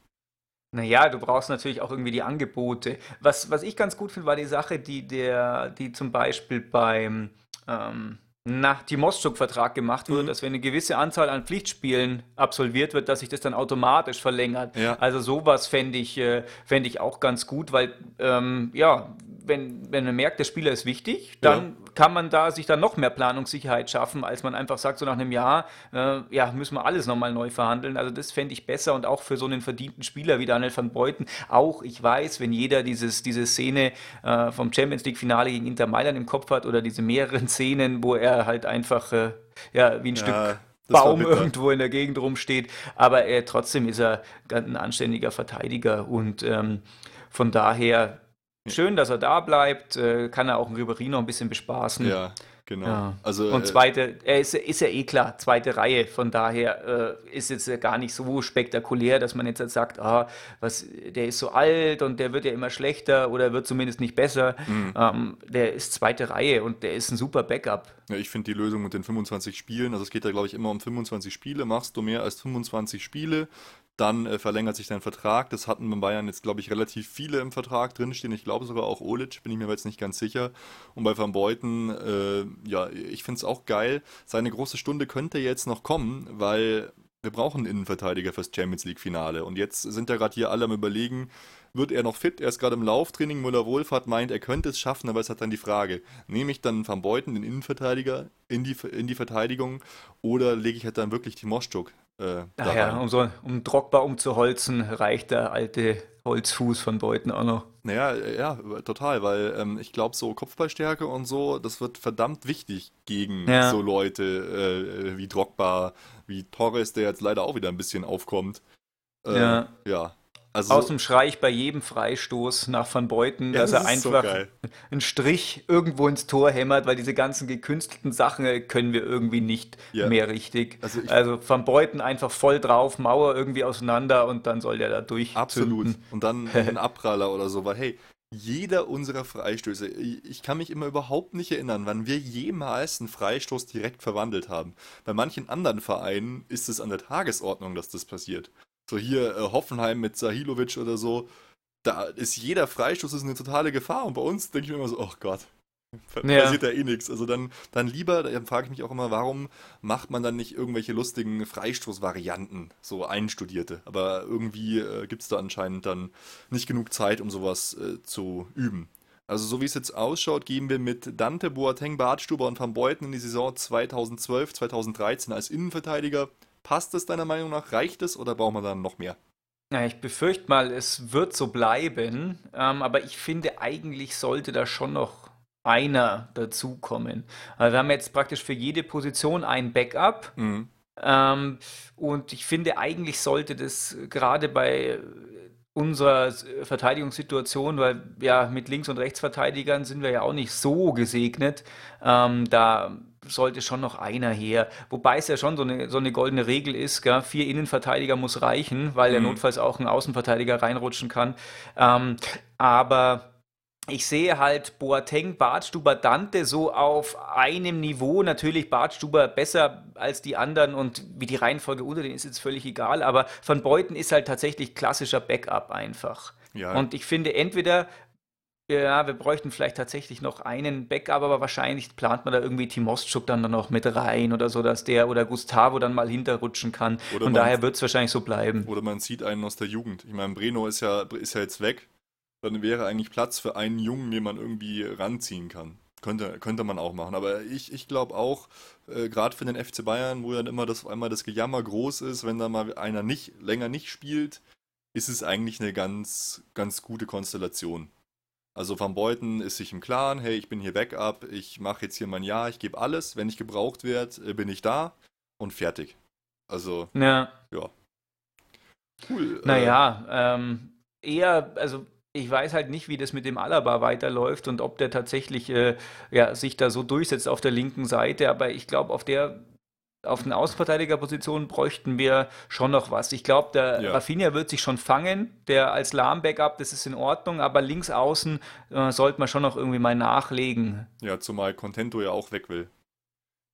Naja, du brauchst natürlich auch irgendwie die Angebote. Was, was ich ganz gut finde, war die Sache, die der, die zum Beispiel beim ähm, nach Timoschuk-Vertrag gemacht wurde, mhm. dass wenn eine gewisse Anzahl an Pflichtspielen absolviert wird, dass sich das dann automatisch verlängert. Ja. Also sowas fände ich, äh, fänd ich auch ganz gut, weil ähm, ja, wenn, wenn man merkt, der Spieler ist wichtig, dann ja. kann man da sich dann noch mehr Planungssicherheit schaffen, als man einfach sagt, so nach einem Jahr, äh, ja, müssen wir alles nochmal neu verhandeln. Also das fände ich besser und auch für so einen verdienten Spieler wie Daniel van Beuten. Auch, ich weiß, wenn jeder dieses, diese Szene äh, vom Champions League-Finale gegen Inter Mailand im Kopf hat oder diese mehreren Szenen, wo er halt einfach äh, ja, wie ein ja. Stück Baum irgendwo in der Gegend rumsteht. Aber äh, trotzdem ist er ein anständiger Verteidiger und ähm, von daher schön, dass er da bleibt. Äh, kann er auch einen Ribéry noch ein bisschen bespaßen. Ja. Genau. Ja. Also, und äh, zweite, er ist, ist ja eh klar, zweite Reihe. Von daher äh, ist jetzt gar nicht so spektakulär, dass man jetzt halt sagt, ah, was, der ist so alt und der wird ja immer schlechter oder wird zumindest nicht besser. Mhm. Ähm, der ist zweite Reihe und der ist ein super Backup. Ja, ich finde die Lösung mit den 25 Spielen, also es geht da glaube ich immer um 25 Spiele. Machst du mehr als 25 Spiele, dann äh, verlängert sich dein Vertrag. Das hatten bei Bayern jetzt, glaube ich, relativ viele im Vertrag drinstehen. Ich glaube sogar auch Olic, bin ich mir jetzt nicht ganz sicher. Und bei Van Beuten, äh, ja, ich finde es auch geil. Seine große Stunde könnte jetzt noch kommen, weil wir brauchen einen Innenverteidiger fürs Champions League-Finale. Und jetzt sind ja gerade hier alle am Überlegen, wird er noch fit? Er ist gerade im Lauftraining. Müller-Wohlfahrt meint, er könnte es schaffen, aber es hat dann die Frage, nehme ich dann Van Beuten, den Innenverteidiger, in die, in die Verteidigung oder lege ich halt dann wirklich Timoschuk äh, Ach ja, um, so, um Drogba umzuholzen, reicht der alte Holzfuß von Beuten auch noch. Naja, ja, total, weil ähm, ich glaube, so Kopfballstärke und so, das wird verdammt wichtig gegen ja. so Leute äh, wie Drogba, wie Torres, der jetzt leider auch wieder ein bisschen aufkommt. Äh, ja. Ja, also Aus dem schrei ich bei jedem Freistoß nach Van Beuten, ja, dass das er einfach so einen Strich irgendwo ins Tor hämmert, weil diese ganzen gekünstelten Sachen äh, können wir irgendwie nicht ja. mehr richtig. Also, also, Van Beuten einfach voll drauf, Mauer irgendwie auseinander und dann soll der da durch. Absolut. Und dann ein Abpraller oder so, weil hey, jeder unserer Freistöße, ich kann mich immer überhaupt nicht erinnern, wann wir jemals einen Freistoß direkt verwandelt haben. Bei manchen anderen Vereinen ist es an der Tagesordnung, dass das passiert. So hier äh, Hoffenheim mit Sahilovic oder so. Da ist jeder Freistoß ist eine totale Gefahr. Und bei uns denke ich mir immer so, oh Gott, ja. passiert ja eh nichts. Also dann, dann lieber, da frage ich mich auch immer, warum macht man dann nicht irgendwelche lustigen Freistoßvarianten, so einstudierte. Aber irgendwie äh, gibt es da anscheinend dann nicht genug Zeit, um sowas äh, zu üben. Also so wie es jetzt ausschaut, gehen wir mit Dante, Boateng, Bartstuber und Van Beuten in die Saison 2012, 2013 als Innenverteidiger. Passt es deiner Meinung nach? Reicht es oder brauchen wir dann noch mehr? Ja, ich befürchte mal, es wird so bleiben. Ähm, aber ich finde, eigentlich sollte da schon noch einer dazukommen. Also wir haben jetzt praktisch für jede Position ein Backup. Mhm. Ähm, und ich finde, eigentlich sollte das gerade bei unserer Verteidigungssituation, weil ja mit Links- und Rechtsverteidigern sind wir ja auch nicht so gesegnet. Ähm, da sollte schon noch einer her. Wobei es ja schon so eine, so eine goldene Regel ist, gell? vier Innenverteidiger muss reichen, weil mhm. der notfalls auch ein Außenverteidiger reinrutschen kann. Ähm, aber ich sehe halt Boateng, Bartstuber, Dante so auf einem Niveau. Natürlich Bartstuber besser als die anderen und wie die Reihenfolge unter denen ist jetzt völlig egal. Aber Van Beuten ist halt tatsächlich klassischer Backup einfach. Ja. Und ich finde, entweder ja, wir bräuchten vielleicht tatsächlich noch einen Backup, aber wahrscheinlich plant man da irgendwie Timoschuk dann noch mit rein oder so, dass der oder Gustavo dann mal hinterrutschen kann. Oder Und daher wird es wahrscheinlich so bleiben. Oder man zieht einen aus der Jugend. Ich meine, Breno ist ja, ist ja jetzt weg. Dann wäre eigentlich Platz für einen Jungen, den man irgendwie ranziehen kann. Könnte, könnte man auch machen. Aber ich, ich glaube auch, äh, gerade für den FC Bayern, wo dann immer das einmal das Gejammer groß ist, wenn da mal einer nicht länger nicht spielt, ist es eigentlich eine ganz, ganz gute Konstellation. Also Van Beuten ist sich im Klaren, hey, ich bin hier Backup, ich mache jetzt hier mein Jahr, ich gebe alles, wenn ich gebraucht werde, äh, bin ich da und fertig. Also, ja. ja. Cool. Naja, äh, ähm, eher, also ich weiß halt nicht, wie das mit dem Alaba weiterläuft und ob der tatsächlich äh, ja, sich da so durchsetzt auf der linken Seite, aber ich glaube, auf der auf den Außenverteidigerpositionen bräuchten wir schon noch was. Ich glaube, der ja. Rafinha wird sich schon fangen, der als Lahm-Backup, das ist in Ordnung, aber links außen äh, sollte man schon noch irgendwie mal nachlegen. Ja, zumal Contento ja auch weg will.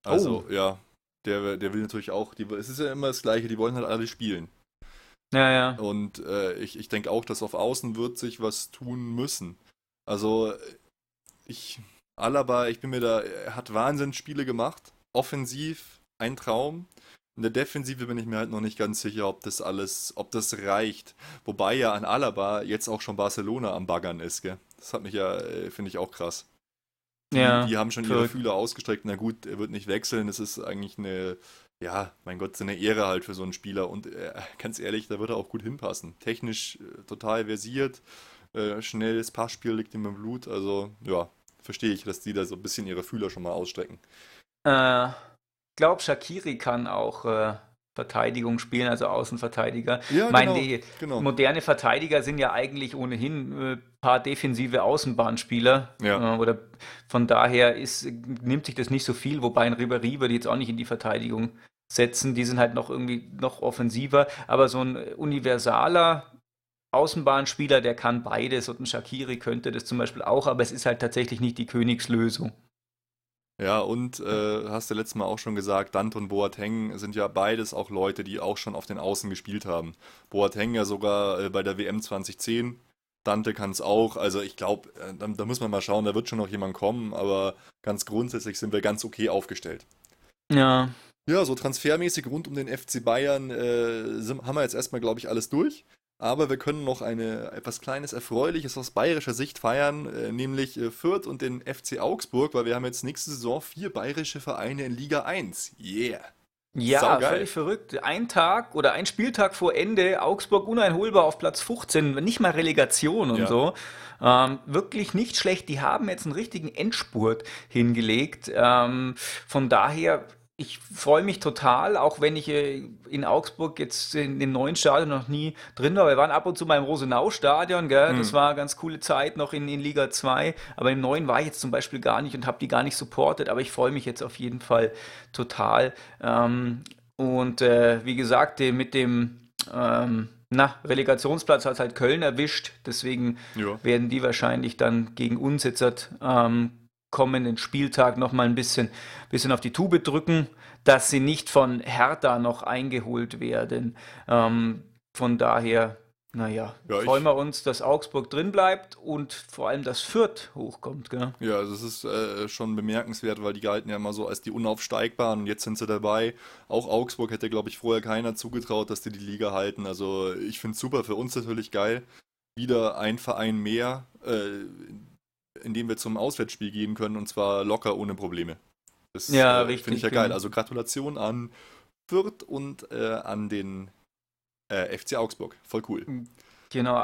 Also, oh. ja, der, der will natürlich auch, die, es ist ja immer das Gleiche, die wollen halt alle spielen. Ja, ja. Und äh, ich, ich denke auch, dass auf Außen wird sich was tun müssen. Also, ich, Alaba, ich bin mir da, er hat Wahnsinnsspiele gemacht, offensiv, ein Traum. In der Defensive bin ich mir halt noch nicht ganz sicher, ob das alles, ob das reicht. Wobei ja an Alaba jetzt auch schon Barcelona am Baggern ist, gell? Das hat mich ja, äh, finde ich auch krass. Die, Ja, die haben schon ihre verrückt. Fühler ausgestreckt. Na gut, er wird nicht wechseln. Das ist eigentlich eine, ja, mein Gott, so eine Ehre halt für so einen Spieler. Und äh, ganz ehrlich, da wird er auch gut hinpassen. Technisch äh, total versiert, äh, schnelles Passspiel liegt ihm im Blut. Also, ja, verstehe ich, dass die da so ein bisschen ihre Fühler schon mal ausstrecken. Äh, glaube, Shakiri kann auch äh, Verteidigung spielen, also Außenverteidiger. Ja, Meine, genau, die genau. moderne Verteidiger sind ja eigentlich ohnehin ein paar defensive Außenbahnspieler. Ja. Äh, oder von daher ist, nimmt sich das nicht so viel, wobei ein Ribéry würde jetzt auch nicht in die Verteidigung setzen. Die sind halt noch irgendwie noch offensiver. Aber so ein universaler Außenbahnspieler, der kann beides und ein Shakiri könnte das zum Beispiel auch, aber es ist halt tatsächlich nicht die Königslösung. Ja, und äh, hast du letztes Mal auch schon gesagt, Dante und Boateng sind ja beides auch Leute, die auch schon auf den Außen gespielt haben. Boateng ja sogar äh, bei der WM 2010. Dante kann es auch. Also ich glaube, äh, da, da muss man mal schauen, da wird schon noch jemand kommen, aber ganz grundsätzlich sind wir ganz okay aufgestellt. Ja. Ja, so transfermäßig rund um den FC Bayern äh, sind, haben wir jetzt erstmal, glaube ich, alles durch. Aber wir können noch eine etwas kleines Erfreuliches aus bayerischer Sicht feiern, äh, nämlich äh, Fürth und den FC Augsburg, weil wir haben jetzt nächste Saison vier bayerische Vereine in Liga 1. Yeah! Ja, Saugeil. völlig verrückt. Ein Tag oder ein Spieltag vor Ende, Augsburg uneinholbar auf Platz 15, nicht mal Relegation und Ja. so. Ähm, wirklich nicht schlecht. Die haben jetzt einen richtigen Endspurt hingelegt. Ähm, von daher, ich freue mich total, auch wenn ich äh, in Augsburg jetzt in dem neuen Stadion noch nie drin war. Wir waren ab und zu mal im Rosenau-Stadion, gell? Mhm. Das war eine ganz coole Zeit noch in, in Liga 2. Aber im neuen war ich jetzt zum Beispiel gar nicht und habe die gar nicht supportet. Aber ich freue mich jetzt auf jeden Fall total. Ähm, und äh, wie gesagt, mit dem ähm, na, Relegationsplatz hat halt Köln erwischt. Deswegen Ja. werden die wahrscheinlich dann gegen uns jetzt am kommenden Spieltag nochmal ein bisschen, bisschen auf die Tube drücken, dass sie nicht von Hertha noch eingeholt werden. Ähm, von daher, naja, Ja, freuen wir uns, dass Augsburg drin bleibt und vor allem, dass Fürth hochkommt. Gell? Ja, das ist äh, schon bemerkenswert, weil die galten ja immer so als die Unaufsteigbaren und jetzt sind sie dabei. Auch Augsburg hätte, glaube ich, vorher keiner zugetraut, dass die die Liga halten. Also ich finde es super, für uns natürlich geil. Wieder ein Verein mehr, äh, in dem wir zum Auswärtsspiel gehen können und zwar locker ohne Probleme. Das Ja, äh, richtig, finde ich ja geil. genau. Also Gratulation an Fürth und äh, an den äh, FC Augsburg. Voll cool. Genau,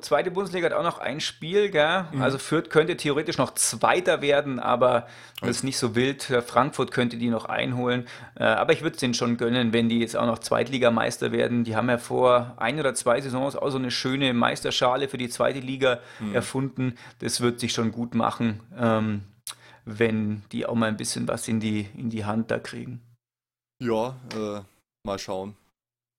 zweite Bundesliga hat auch noch ein Spiel, gell? Mhm. Also Fürth könnte theoretisch noch Zweiter werden, aber das ist nicht so wild. Frankfurt könnte die noch einholen. Äh, aber ich würde es denen schon gönnen, wenn die jetzt auch noch Zweitligameister werden. Die haben ja vor ein oder zwei Saisons auch so eine schöne Meisterschale für die zweite Liga Mhm. erfunden. Das wird sich schon gut machen, ähm, wenn die auch mal ein bisschen was in die, in die Hand da kriegen. Ja, äh, mal schauen.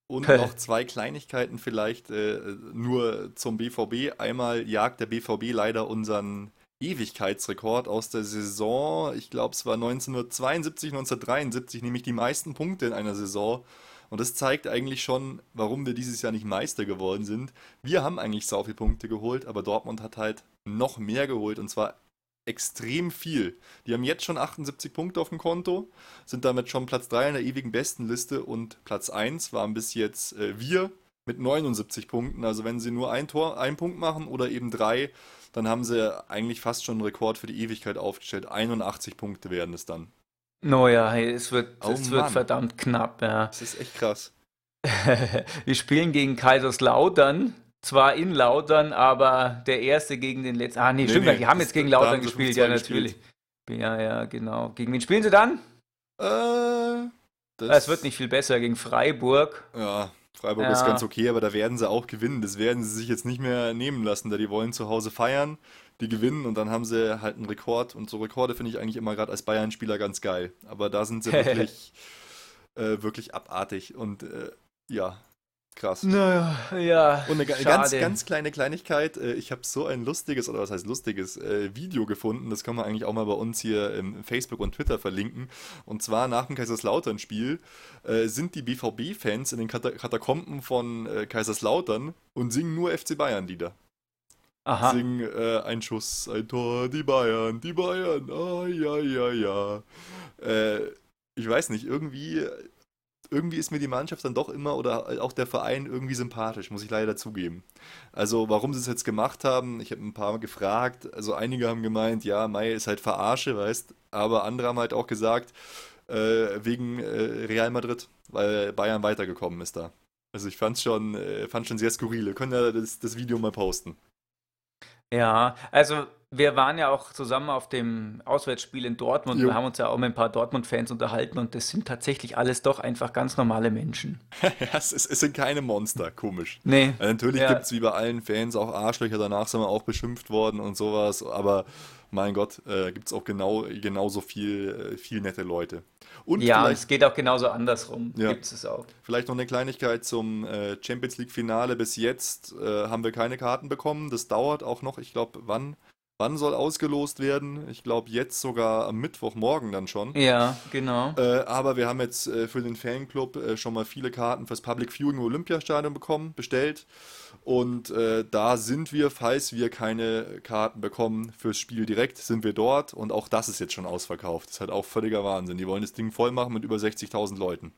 Und noch zwei Kleinigkeiten vielleicht äh, nur zum BVB. Einmal jagt der BVB leider unseren Ewigkeitsrekord aus der Saison. Ich glaube, es war 1972, 1973, nämlich die meisten Punkte in einer Saison. Und das zeigt eigentlich schon, warum wir dieses Jahr nicht Meister geworden sind. Wir haben eigentlich sau viele Punkte geholt, aber Dortmund hat halt noch mehr geholt und zwar extrem viel. Die haben jetzt schon 78 Punkte auf dem Konto, sind damit schon Platz 3 in der ewigen Bestenliste und Platz 1 waren bis jetzt äh, wir mit 79 Punkten. Also wenn sie nur ein Tor, einen Punkt machen oder eben drei, dann haben sie eigentlich fast schon einen Rekord für die Ewigkeit aufgestellt. 81 Punkte werden es dann. Naja, hey, es wird, Oh es wird verdammt knapp, ja. Das ist echt krass. Wir spielen gegen Kaiserslautern, zwar in Lautern, aber der erste gegen den letzten. Ah, nee, Nee, stimmt, nee, die haben das- jetzt gegen Lautern gespielt, 5-2 ja, natürlich. Ja, ja, genau. Gegen wen spielen sie dann? Äh, Es wird nicht viel besser gegen Freiburg. Ja, Freiburg Ja. ist ganz okay, aber da werden sie auch gewinnen. Das werden sie sich jetzt nicht mehr nehmen lassen, da die wollen zu Hause feiern, die gewinnen und dann haben sie halt einen Rekord. Und so Rekorde finde ich eigentlich immer gerade als Bayern-Spieler ganz geil. Aber da sind sie wirklich, äh, wirklich abartig und äh, ja, krass. Naja, ja. Und eine schade. ganz, ganz kleine Kleinigkeit. äh, Ich habe so ein lustiges, oder was heißt lustiges, äh, Video gefunden. Das kann man eigentlich auch mal bei uns hier im Facebook und Twitter verlinken. Und zwar nach dem Kaiserslautern-Spiel äh, sind die BVB-Fans in den Kata Katakomben von Kaiserslautern und singen nur FC Bayern-Lieder. Aha. Singen äh, ein Schuss, ein Tor, die Bayern, die Bayern, ah, ja, ja, ja. Äh, ich weiß nicht, irgendwie irgendwie ist mir die Mannschaft dann doch immer oder auch der Verein irgendwie sympathisch, muss ich leider zugeben. Also warum sie es jetzt gemacht haben, ich habe ein paar Mal gefragt, also einige haben gemeint, ja, Mai ist halt Verarsche, weißt, aber andere haben halt auch gesagt, äh, wegen äh, Real Madrid, weil Bayern weitergekommen ist da. Also ich fand schon, äh, schon sehr skurril. Wir können ja das, das Video mal posten. Ja, also wir waren ja auch zusammen auf dem Auswärtsspiel in Dortmund. Jo. Wir haben uns ja auch mit ein paar Dortmund-Fans unterhalten und das sind tatsächlich alles doch einfach ganz normale Menschen. es, es, es sind keine Monster, komisch. Nee. Also natürlich Ja. gibt es wie bei allen Fans auch Arschlöcher, danach sind wir auch beschimpft worden und sowas, aber mein Gott, äh, gibt es auch genau, genauso viel, äh, viel nette Leute. Und Ja, es geht auch genauso andersrum. Ja. Gibt es auch. vielleicht noch eine Kleinigkeit zum äh, Champions League Finale. Bis jetzt äh, haben wir keine Karten bekommen. Das dauert auch noch. Ich glaube, wann, wann soll ausgelost werden? Ich glaube, jetzt sogar am Mittwochmorgen dann schon. Ja, genau. Äh, aber wir haben jetzt äh, für den Fanclub äh, schon mal viele Karten fürs Public Viewing im Olympiastadion bekommen, bestellt. Und äh, da sind wir, falls wir keine Karten bekommen fürs Spiel direkt, sind wir dort. Und auch das ist jetzt schon ausverkauft. Das ist halt auch völliger Wahnsinn. Die wollen das Ding voll machen mit über 60.000 Leuten.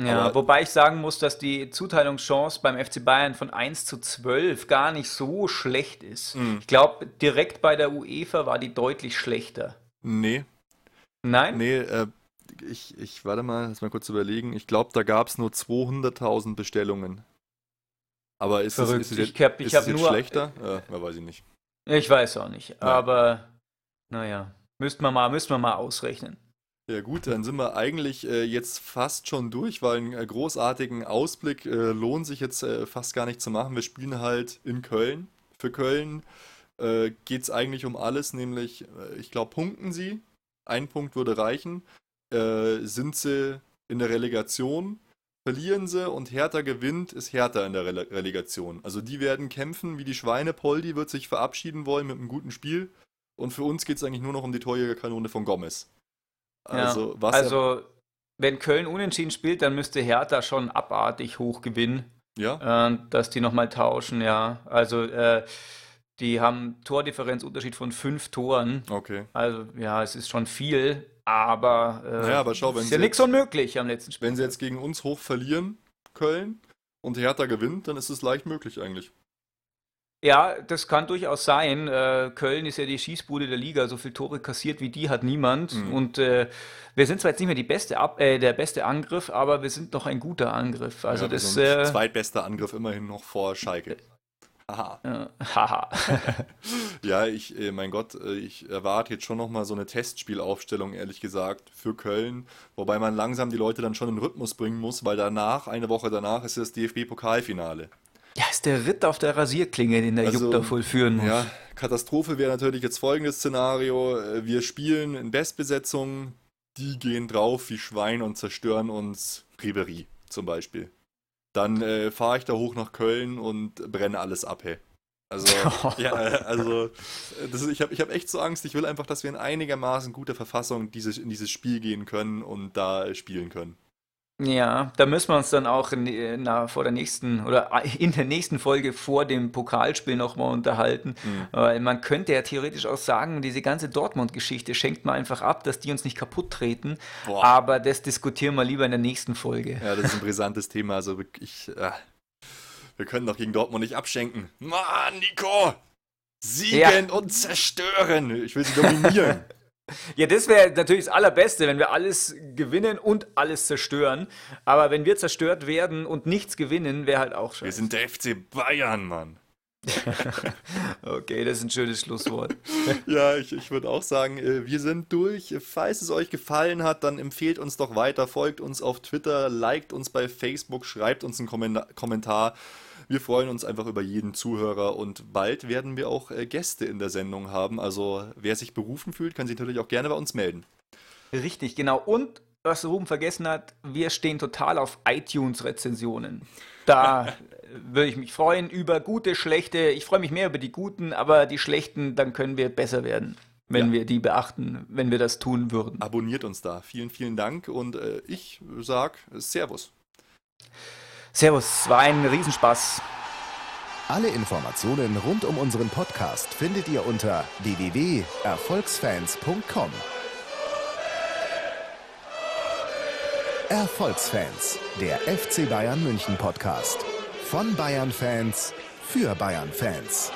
Ja, aber- wobei ich sagen muss, dass die Zuteilungschance beim FC Bayern von 1 zu 12 gar nicht so schlecht ist. Mhm. Ich glaube, direkt bei der UEFA war die deutlich schlechter. Nee, Nein? nee, äh, ich, ich, warte mal, lass mal kurz überlegen. Ich glaube, da gab es nur 200.000 Bestellungen. Aber ist es, Verrückt. ist es Ich hab- ich ist hab es jetzt nur- schlechter? Ja, ja, weiß ich nicht. Ich weiß auch nicht. Ja. Aber naja, müssten wir mal, müssten wir mal ausrechnen. Ja gut, dann sind wir eigentlich äh, jetzt fast schon durch, weil einen äh, großartigen Ausblick äh, lohnt sich jetzt äh, fast gar nicht zu machen. Wir spielen halt in Köln. Für Köln äh, geht es eigentlich um alles, nämlich, äh, ich glaube, punkten sie. Ein Punkt würde reichen. Äh, sind sie in der Relegation, verlieren sie und Hertha gewinnt, ist Hertha in der Rele Relegation. Also die werden kämpfen wie die Schweine. Poldi wird sich verabschieden wollen mit einem guten Spiel. Und für uns geht es eigentlich nur noch um die Torjägerkanone von Gomez. Also, was ja. also wenn Köln unentschieden spielt, dann müsste Hertha schon abartig hoch gewinnen, ja, äh, dass die nochmal tauschen, ja. Also äh, die haben Tordifferenzunterschied von fünf Toren. okay. Also ja, es ist schon viel, aber, äh, Naja, aber schau, wenn ist ja nichts unmöglich am letzten Spiel. Wenn sie jetzt gegen uns hoch verlieren, Köln, und Hertha gewinnt, dann ist es leicht möglich eigentlich. Ja, das kann durchaus sein. Äh, Köln ist ja die Schießbude der Liga. So viele Tore kassiert wie die hat niemand. Mhm. Und äh, wir sind zwar jetzt nicht mehr die beste Ab äh, der beste Angriff, aber wir sind noch ein guter Angriff. Also Ja, das. Äh, zweitbester Angriff immerhin noch vor Schalke. Haha. haha. Ja, ich, äh, mein Gott, äh, ich erwarte jetzt schon nochmal so eine Testspielaufstellung, ehrlich gesagt, für Köln. Wobei man langsam die Leute dann schon in Rhythmus bringen muss, weil danach, eine Woche danach, ist das DFB-Pokalfinale. Ja, ist der Ritt auf der Rasierklinge, den der Also, Jupp da vollführen muss. Ja, Katastrophe wäre natürlich jetzt folgendes Szenario. Äh, Wir spielen in Bestbesetzung, die gehen drauf wie Schwein und zerstören uns Ribery zum Beispiel. Dann äh, fahre ich da hoch nach Köln und brenne alles ab, hey. Also, ja, also ist, ich habe ich hab echt so Angst. Ich will einfach, dass wir in einigermaßen guter Verfassung dieses, in dieses Spiel gehen können und da spielen können. Ja, da müssen wir uns dann auch in, äh, na, vor der nächsten oder in der nächsten Folge vor dem Pokalspiel nochmal unterhalten. Mhm. Weil man könnte ja theoretisch auch sagen, diese ganze Dortmund-Geschichte schenkt man einfach ab, dass die uns nicht kaputt treten. Boah. Aber das diskutieren wir lieber in der nächsten Folge. Ja, das ist ein brisantes Thema. Also wirklich, äh, wir können doch gegen Dortmund nicht abschenken. Mann, Nico! Siegen und zerstören! Ich will sie dominieren. Ja, das wäre natürlich das Allerbeste, wenn wir alles gewinnen und alles zerstören. Aber wenn wir zerstört werden und nichts gewinnen, wäre halt auch wir scheiße. sind der FC Bayern, Mann. Okay, das ist ein schönes Schlusswort. Ja, ich, ich würde auch sagen, äh, wir sind durch. Falls es euch gefallen hat, dann empfehlt uns doch weiter, folgt uns auf Twitter, liked uns bei Facebook, schreibt uns einen Kommen- Kommentar. Wir freuen uns einfach über jeden Zuhörer und bald werden wir auch äh, Gäste in der Sendung haben. Also wer sich berufen fühlt, kann sich natürlich auch gerne bei uns melden. Richtig, genau. Und was Ruben vergessen hat, wir stehen total auf iTunes-Rezensionen. Da würde ich mich freuen über gute, schlechte. Ich freue mich mehr über die guten, aber die schlechten, dann können wir besser werden, wenn Ja. wir die beachten, wenn wir das tun würden. Abonniert uns da. Vielen, vielen Dank und äh, ich sag Servus. Servus, war ein Riesenspaß. Alle Informationen rund um unseren Podcast findet ihr unter www.erfolgsfans.com. Erfolgsfans, der FC Bayern München Podcast. Von Bayern Fans für Bayern Fans.